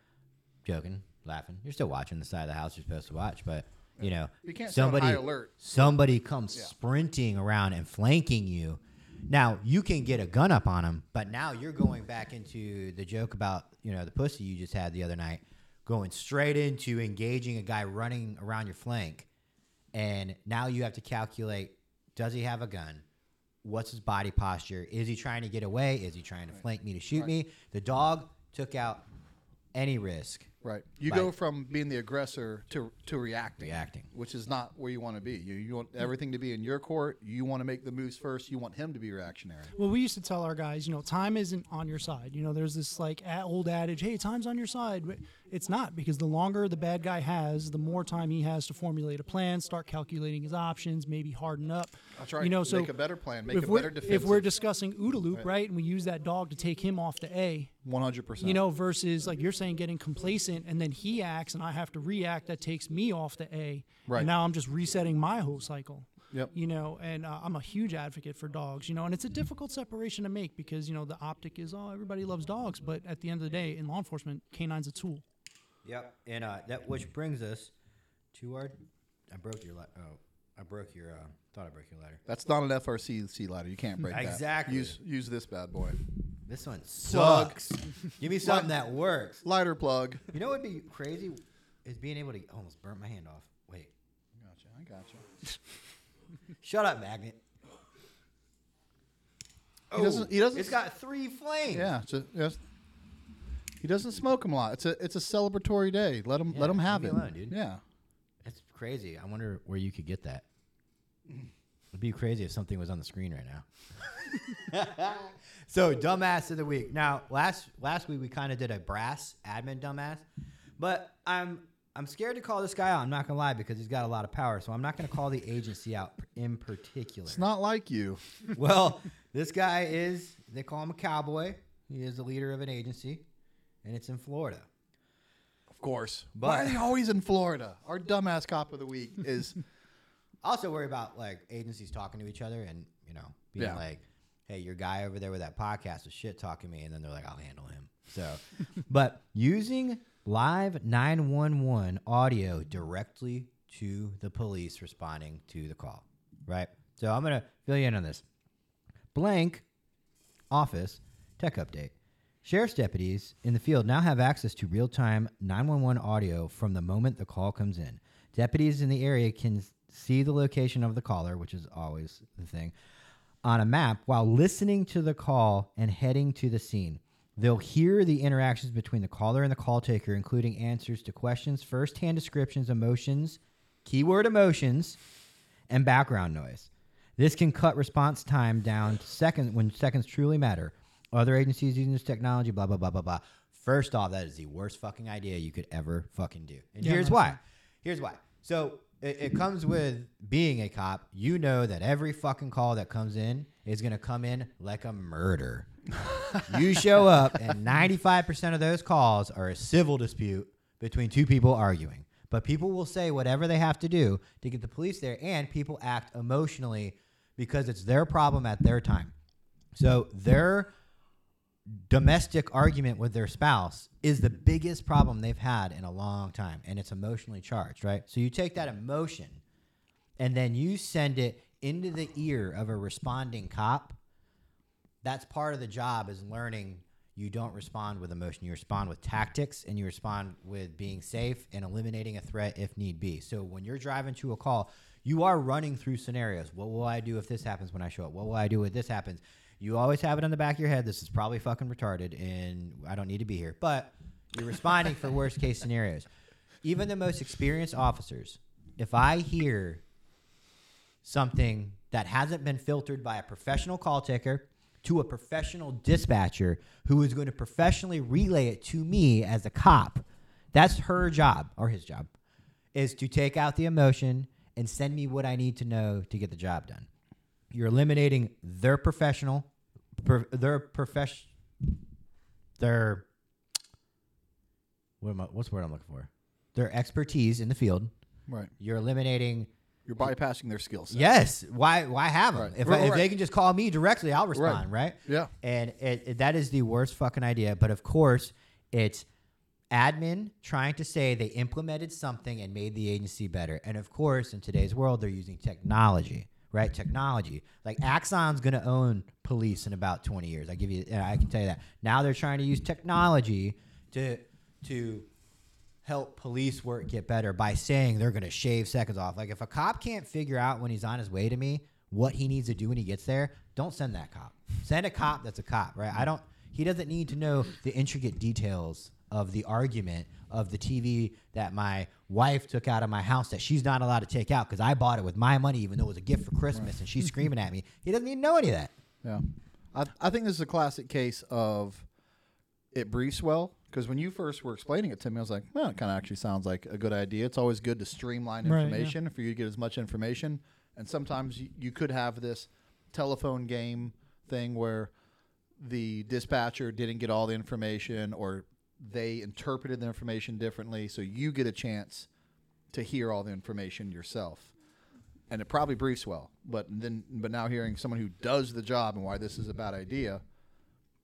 joking, laughing. You're still watching the side of the house you're supposed to watch, but you know, You somebody high alert. somebody comes sprinting around and flanking you. Now you can get a gun up on him, but now you're going back into the joke about you know the pussy you just had the other night, going straight into engaging a guy running around your flank, and now you have to calculate: does he have a gun? What's his body posture? Is he trying to get away? Is he trying to flank me to shoot me? The dog took out any risk. Right. You Right. go from being the aggressor to to reacting. Reacting. Which is not where you want to be. You you want everything to be in your court. You want to make the moves first. You want him to be reactionary. Well, we used to tell our guys, you know, time isn't on your side. You know, there's this like a- old adage, hey, time's on your side. But it's not because the longer the bad guy has, the more time he has to formulate a plan, start calculating his options, maybe harden up. That's right. You know, so Make a better plan, make if a we're, better If we're defensive. discussing OODA loop, right, and we use that dog to take him off the A, One hundred percent. you know, versus like you're saying getting complacent and then he acts and I have to react, that takes me off the A. Right. And now I'm just resetting my whole cycle. Yep. You know, and uh, I'm a huge advocate for dogs, you know, and it's a difficult separation to make because, you know, the optic is, oh, everybody loves dogs. But at the end of the day, in law enforcement, canine's a tool. Yep. And uh, that which brings us to our. I broke your. Li- oh, I broke your. Uh, thought I broke your letter. That's not an FRCC ladder. You can't break that. Exactly. Use use this bad boy. This one sucks. Give me something that works. Lighter plug. You know what would be crazy is being able to I almost burnt my hand off. Wait. I gotcha. I gotcha. <laughs> Shut up, magnet. He doesn't. He oh, doesn't. It's got three flames. Yeah. It's a, yes. He doesn't smoke him a lot. It's a it's a celebratory day. Let him let him have leave it. alone, dude. Yeah. It's crazy. I wonder where you could get that. <clears throat> It'd be crazy if something was on the screen right now. <laughs> so, dumbass of the week. Now, last last week we kind of did a brass admin dumbass, but I'm I'm scared to call this guy out. I'm not gonna lie because he's got a lot of power, so I'm not gonna call the agency out in particular. It's not like you. <laughs> well, this guy is. They call him a cowboy. He is the leader of an agency, and it's in Florida. Of course. But- Why are they always in Florida? Our dumbass cop of the week is I also worry about like agencies talking to each other and you know being Yeah. like, "Hey, your guy over there with that podcast is shit talking me," and then they're like, "I'll handle him." So, <laughs> but using live nine one one audio directly to the police responding to the call, right? So I'm gonna fill you in on this. Blank office tech update. Sheriff's deputies in the field now have access to real time 911 audio from the moment the call comes in. Deputies in the area can see the location of the caller, which is always the thing, on a map while listening to the call and heading to the scene. They'll hear the interactions between the caller and the call taker, including answers to questions, first hand descriptions, emotions, keyword emotions, and background noise. This can cut response time down to seconds when seconds truly matter. Other agencies using this technology, blah blah blah blah blah. First off, that is the worst fucking idea you could ever fucking do. And Yeah, here's why. Here's why. So it, it comes with being a cop. You know that every fucking call that comes in is gonna come in like a murder. <laughs> you show up, and 95% of those calls are a civil dispute between two people arguing. But people will say whatever they have to do to get the police there, and people act emotionally because it's their problem at their time. So their domestic argument with their spouse is the biggest problem they've had in a long time, and it's emotionally charged, right? So you take that emotion and then you send it into the ear of a responding cop. That's part of the job is learning you don't respond with emotion. You respond with tactics and you respond with being safe and eliminating a threat if need be. So when you're driving to a call you are running through scenarios. What will i do if this happens when i show up? What will i do if this happens you always have it on the back of your head this is probably fucking retarded and i don't need to be here but you're responding for worst case scenarios even the most experienced officers if i hear something that hasn't been filtered by a professional call taker to a professional dispatcher who is going to professionally relay it to me as a cop That's her job or his job, is to take out the emotion and send me what I need to know to get the job done. You're eliminating their professional, per, their profession, their what am I, what's the word I'm looking for? Their expertise in the field. Right. You're eliminating. You're bypassing their skill set. Yes. Why? Why have them? Right. If, Right, I, if right. they can just call me directly, I'll respond. Right. Yeah. And it, it- that is the worst fucking idea. But of course, it's admin trying to say they implemented something and made the agency better. And of course, in today's world, they're using technology, right? Technology. Like Axon's going to own police in about 20 years. I give you, I can tell you that. Now they're trying to use technology to to help police work get better by saying they're going to shave seconds off. Like if a cop can't figure out when he's on his way to me what he needs to do when he gets there, don't send that cop. Send a cop that's a cop, right? I don't he doesn't need to know the intricate details of the argument of the TV that my wife took out of my house that she's not allowed to take out because I bought it with my money even though it was a gift for Christmas and she's screaming at me. He doesn't even know any of that. Yeah. I, I think this is a classic case of it briefs well because when you first were explaining it to me, I was like, well, it kind of actually sounds like a good idea. It's always good to streamline Right, yeah. information for you to get as much information. And sometimes you, you could have this telephone game thing where the dispatcher didn't get all the information or they interpreted the information differently. So you get a chance to hear all the information yourself and it probably briefs well. But then, but now hearing someone who does the job and why this is a bad idea,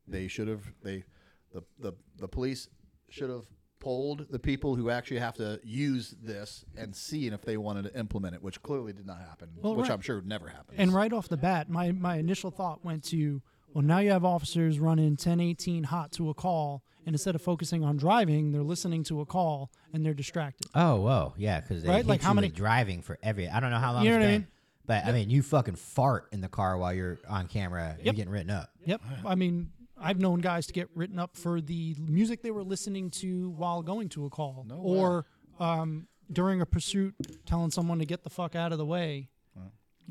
they should have they the the the police should have polled the people who actually have to use this and seeing if they wanted to implement it, which clearly did not happen, Well, which right. I'm sure never happens. And right off the bat, my, my initial thought went to, well, now you have officers running 1018 hot to a call, and instead of focusing on driving, they're listening to a call and they're distracted. Oh, whoa, yeah, because they Right? hit Like, how you many- with driving for every. I don't know how long You know it's what I mean? but I mean, you fucking fart in the car while you're on camera. You're getting written up. Yep. I mean, I've known guys to get written up for the music they were listening to while going to a call, No or um, during a pursuit, telling someone to get the fuck out of the way,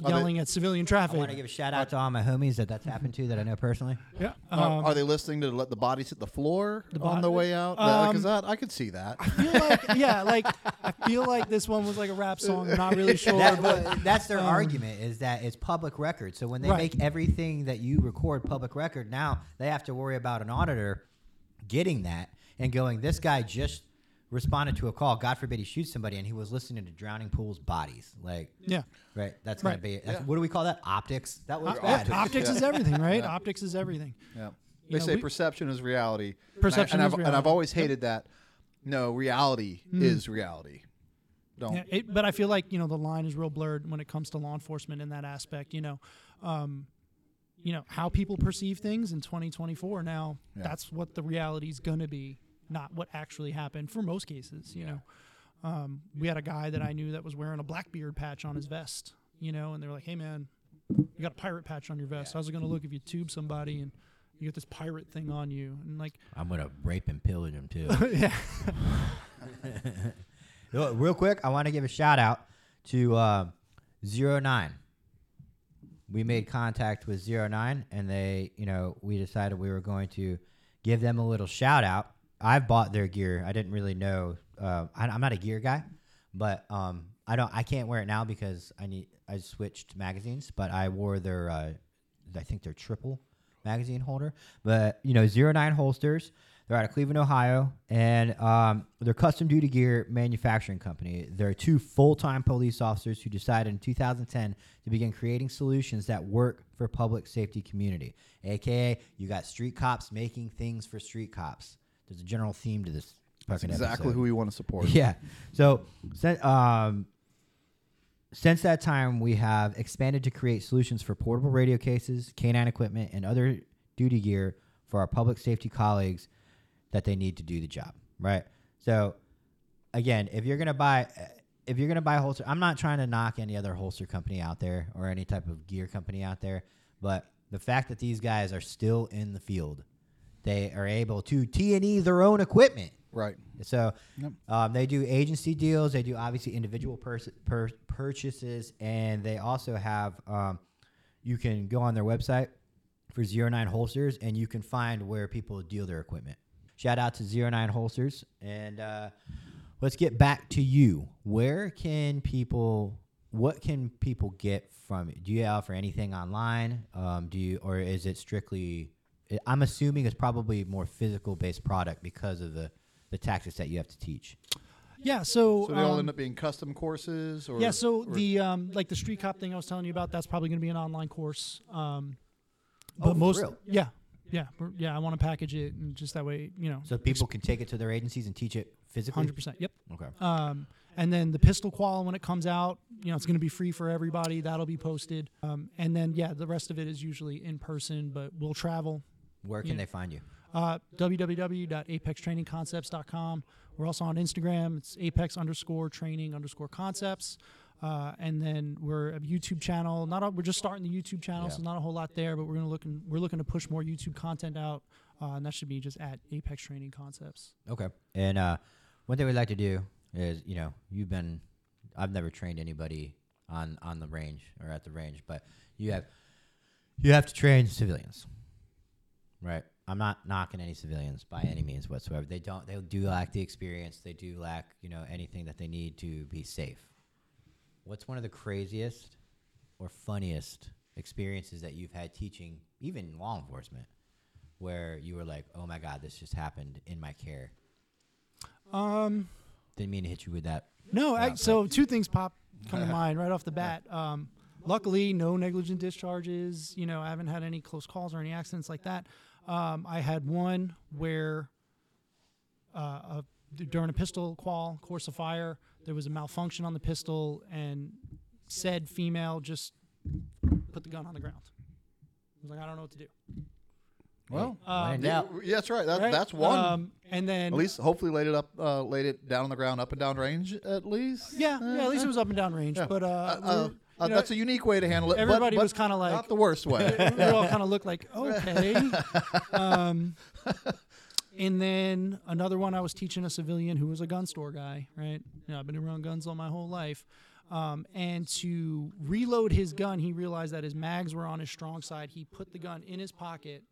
Are they- yelling at civilian traffic. I want to give a shout out to all my homies that that's happened to that I know personally. yeah. Are- Um, are they listening to let the bodies hit the floor on the way out? Um, Because that I could see that. feel like, yeah, like I feel like this one was like a rap song. I'm not really <laughs> sure, That- but that's their um, argument is that it's public record. So when they Right. make everything that you record public record, now they have to worry about an auditor getting that and going, this guy just responded to a call. God forbid he shoots somebody and he was listening to Drowning Pool's bodies. Like, yeah. right? That's gonna Right. be. That's, Yeah. What do we call that? Optics. That was Op- bad. optics is <laughs> everything, right? Optics is everything. Yeah. You They know, say we- perception is reality. Perception and I, is and I've, And I've always hated that. No, reality is reality. Don't. Yeah, it, but I feel like you know the line is real blurred when it comes to law enforcement in that aspect. You know, um, you know how people perceive things in 2024. Now Yeah. that's what the reality is going to be, not what actually happened for most cases. You know, um, we had a guy that I knew that was wearing a Blackbeard patch on his vest. You know, and they're like, "Hey man, you got a pirate patch on your vest. How's it going to look if you tube somebody and you get this pirate thing on you?" And like, I'm gonna rape and pillage him too. <laughs> yeah, <laughs> Real real quick, I want to give a shout out to uh, Zero Nine. We made contact with Zero Nine, and they, you know, we decided we were going to give them a little shout out. I've bought their gear. I didn't really know. Uh, I, I'm not a gear guy, but um, I don't. I can't wear it now because I need. I switched magazines, but I wore their. Uh, I think their triple magazine holder. But you know, Zero Nine holsters. They're out of Cleveland, Ohio, and um, they're custom duty gear manufacturing company. They're two full-time police officers who decided in 2010 to begin creating solutions that work for public safety community. AKA, you got street cops making things for street cops. There's a general theme to this. That's exactly episode. who we want to support. <laughs> Yeah. So, since, um, since that time, we have expanded to create solutions for portable radio cases, canine equipment, and other duty gear for our public safety colleagues that they need to do the job. Right. So, again, if you're gonna buy, if you're gonna buy a holster, I'm not trying to knock any other holster company out there or any type of gear company out there, but the fact that these guys are still in the field, they are able to T and E their own equipment. Right. So Yep. um, they do agency deals. They do obviously individual pers- per- purchases, and they also have. Um, you can go on their website for Zero Nine holsters, and you can find where people deal their equipment. Shout out to Zero Nine Holsters. And uh, let's get back to you. Where can people, what can people get from it? Do you offer anything online? Um, do you, or is it strictly, I'm assuming it's probably more physical based product because of the, the tactics that you have to teach. Yeah. So, So they all um, end up being custom courses, or yeah. So or- the um, like the street cop thing I was telling you about, that's probably going to be an online course. Um, but Oh, for most, real? yeah, yeah, yeah. I want to package it and just that way, you know, So people can take it to their agencies and teach it physically? hundred percent. Yep. Okay. Um, and then the pistol qual when it comes out, you know, it's going to be free for everybody. That'll be posted. Um, and then yeah, the rest of it is usually in person, but we'll travel. Where can they find you? Uh, www.apextrainingconcepts.com. We're also on Instagram. It's apex underscore training underscore concepts. Uh, and then we're a YouTube channel. Not a, we're just starting the YouTube channel, Yeah. so not a whole lot there. But we're gonna look and we're looking to push more YouTube content out, uh, and that should be just at Apex Training Concepts. Okay. And uh, one thing we'd like to do is, you know, you've been, I've never trained anybody on on the range or at the range, but you have, you have to train civilians, right? I'm not knocking any civilians by any means whatsoever. They don't. They do lack the experience. They do lack, you know, anything that they need to be safe. What's one of the craziest or funniest experiences that you've had teaching, even law enforcement, where you were like, "Oh my God, this just happened in my care." Um, Didn't mean to hit you with that. No, I, so two things pop come to <laughs> mind right off the bat. Um, luckily, no negligent discharges. You know, I haven't had any close calls or any accidents like that. Um, I had one where uh, a, during a pistol qual course of fire, there was a malfunction on the pistol, and said female just put the gun on the ground. I was like, I don't know what to do. well, Um, in yeah, that's right. That, right? That's one. Um, and then at least, hopefully, laid it up, uh, laid it down on the ground, up and down range. At least, yeah, yeah. At least it was up and down range. Yeah. But uh, Uh, you know, that's a unique way to handle it. but- everybody but was kinda like- not the worst way. <laughs> we all kind of looked like <laughs> okay. Um, and then another one, I was teaching a civilian who was a gun store guy, right? You know, I've been around guns all my whole life. Um, and to reload his gun, he realized that his mags were on his strong side. He put the gun in his pocket,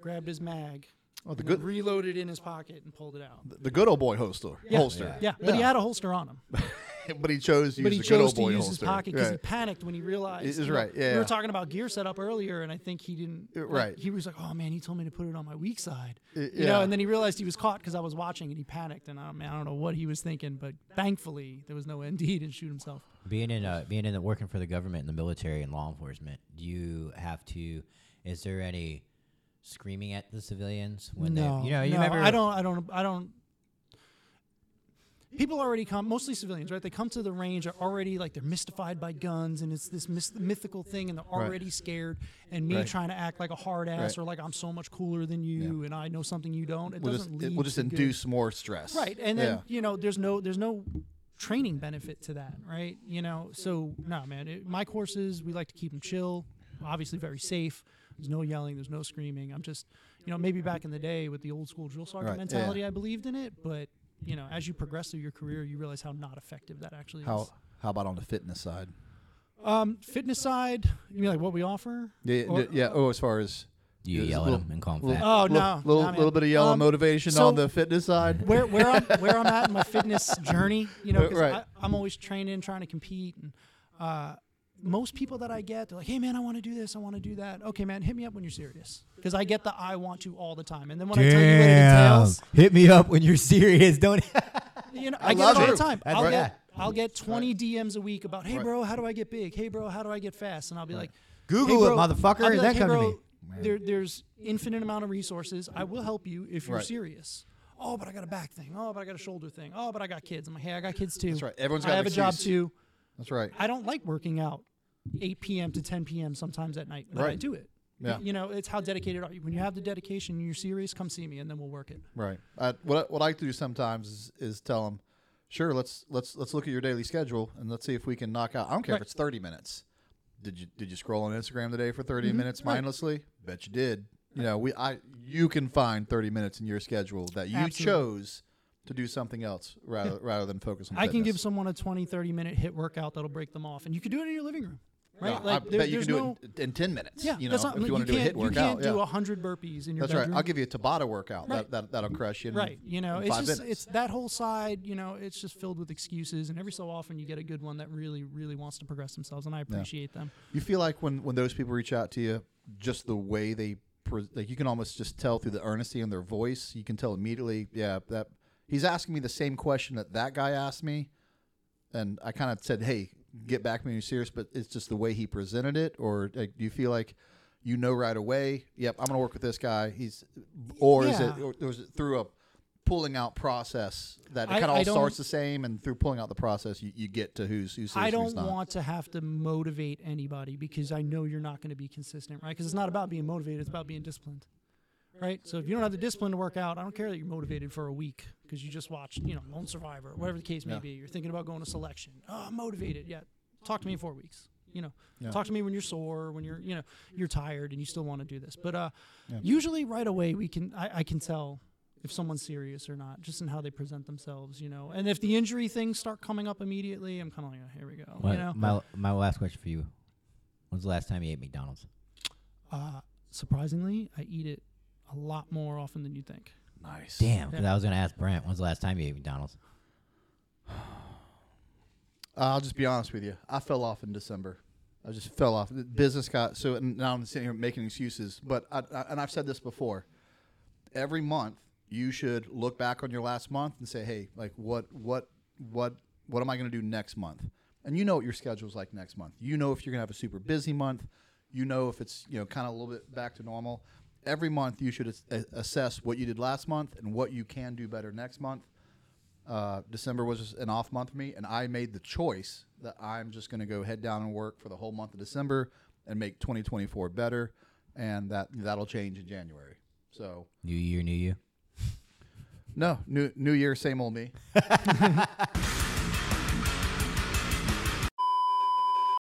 grabbed his mag, Oh, the good, reloaded in his pocket, and pulled it out. the good old boy holster. Yeah. Holster. Yeah, but he had a holster on him. <laughs> but he chose to but use he the good chose old to use holster. his pocket because Yeah. he panicked when he realized. Is you right, yeah, We were talking about gear setup earlier, and I think he didn't. Like, right. He was like, "Oh man, he told me to put it on my weak side." Uh, You know, and then he realized he was caught because I was watching, and he panicked. And I, man, I don't know what he was thinking, but thankfully there was no ND. <laughs> He didn't shoot himself. being in uh, being in the working for the government in the military and law enforcement, do you have to? Is there any screaming at the civilians when no, they? You know, you no, remember? I don't. I don't. I don't. People already come, mostly civilians, right? They come to the range are already like they're mystified by guns, and it's this myth- mythical thing, and they're Right. already scared. And me Right. trying to act like a hard ass Right. or like I'm so much cooler than you, and I know something you don't. It We'll just, doesn't it lead will just to good- induce more stress. right and then Yeah. you know there's no there's no training benefit to that right you know so no man it, my courses we like to keep them chill obviously very safe there's no yelling there's no screaming i'm just you know maybe back in the day with the old school drill sergeant Right, yeah. mentality i believed in it but you know as you progress through your career you realize how not effective that actually How is how about on the fitness side? um fitness side you mean like what we offer Yeah, Or- yeah. yeah. Oh, as far as you There's a yell at them and call them little, fat. Oh, no, little, nah, little bit of yellow Um, motivation so- on the fitness side. <laughs> where where I'm where I'm at in my fitness <laughs> journey, you know, 'cause Right. I, I'm always training, trying to compete, and uh, most people that I get, they're like, "Hey, man, I want to do this, I want to do that." Okay, man, hit me up when you're serious, because I get the "I want to" all the time, and then when I tell you what it entails, Hit me up when you're serious. Don't. <laughs> you know, I I get it all the time. I'll, right. get I'll get 20 DMs a week about, "Hey, bro, how do I get big? Hey, bro, how do I get fast?" And I'll be like, Google hey, it, motherfucker, I'll be and like, then come hey, to bro, me. There, there's infinite amount of resources. I will help you if you're Right. serious. Oh, but I got a back thing. Oh, but I got a shoulder thing. Oh, but I got kids. I'm like, hey, I got kids too. That's right. Everyone's got I have a job too. That's right. I don't like working out 8 p.m. to 10 p.m. sometimes at night, but I Right. do it. Yeah. You know, it's how dedicated are you. When you have the dedication you're serious, come see me and then we'll work it. Right. Uh, what I, what I like to do sometimes is, is tell them, sure, let's let's let's look at your daily schedule and let's see if we can knock out. I don't care if it's thirty minutes. Did you did you scroll on Instagram today for 30 Mm-hmm. minutes mindlessly? Bet you did. You know, we I you can find thirty minutes in your schedule that you Absolutely. chose to do something else rather rather than focus on. I can give someone a 20, 30 minute hit workout that'll break them off. And you can do it in your living room. Right? Yeah, like I there- bet you can do no, it in, ten minutes. yeah, you know, that's not, if you want to do a can't, HIIT workout. You can't do yeah. a hundred burpees in your That's bedroom. right. I'll give you a Tabata workout. Right. That, that that'll crush you. Right, you know, it's just minutes. it's that whole side. You know, it's just filled with excuses, and every so often you get a good one that really, really wants to progress themselves, and I appreciate them. You feel like when when those people reach out to you, just the way they pre- like you can almost just tell through the earnesty in their voice. You can tell immediately. Yeah, that he's asking me the same question that that guy asked me, and I kind of said, "Hey, get back to me when you're serious." But it's just the way he presented it, or like, do you feel like you know right away? Yep, I'm going to work with this guy. He's, or is it, Yeah. or, or is it through a pulling out process that it kind of all starts the same, and through pulling out the process, you, you get to who's who's I don't not. want to have to motivate anybody because I know you're not going to be consistent, right? Because it's not about being motivated; it's about being disciplined, right? So if you don't have the discipline to work out, I don't care that you're motivated for a week because you just watched, you know, Lone Survivor, whatever the case may Yeah. be. You're thinking about going to selection. Oh, I'm motivated. Yeah, talk to me in four weeks. You know, Yeah. talk to me when you're sore, when you're, you know, you're tired and you still want to do this. But uh, Yeah. usually right away we can, I, I can tell if someone's serious or not, just in how they present themselves, you know. And if the injury things start coming up immediately, I'm kind of like, oh, here we go. What- you know, my my last question for you: When's the last time you ate McDonald's? uh, surprisingly, I eat it a lot more often than you think. Nice. Damn, 'cause Yeah. I was gonna ask Brent. When's the last time you ate McDonald's? Uh, I'll just be honest with you. I fell off in December. I just fell off. The business got so and now I'm sitting here making excuses. But I, I, and I've said this before. Every month you should look back on your last month and say, hey, like what what what what am I going to do next month? And you know what your schedule's like next month. You know if you're going to have a super busy month. You know if it's you know kind of a little bit back to normal. Every month you should as- a- assess what you did last month and what you can do better next month uh, December was an off month for me, and I made the choice that I'm just going to go head down and work for the whole month of December and make 2024 better, and that that'll change in January. So New year, new you. no, new new year, same old me. <laughs>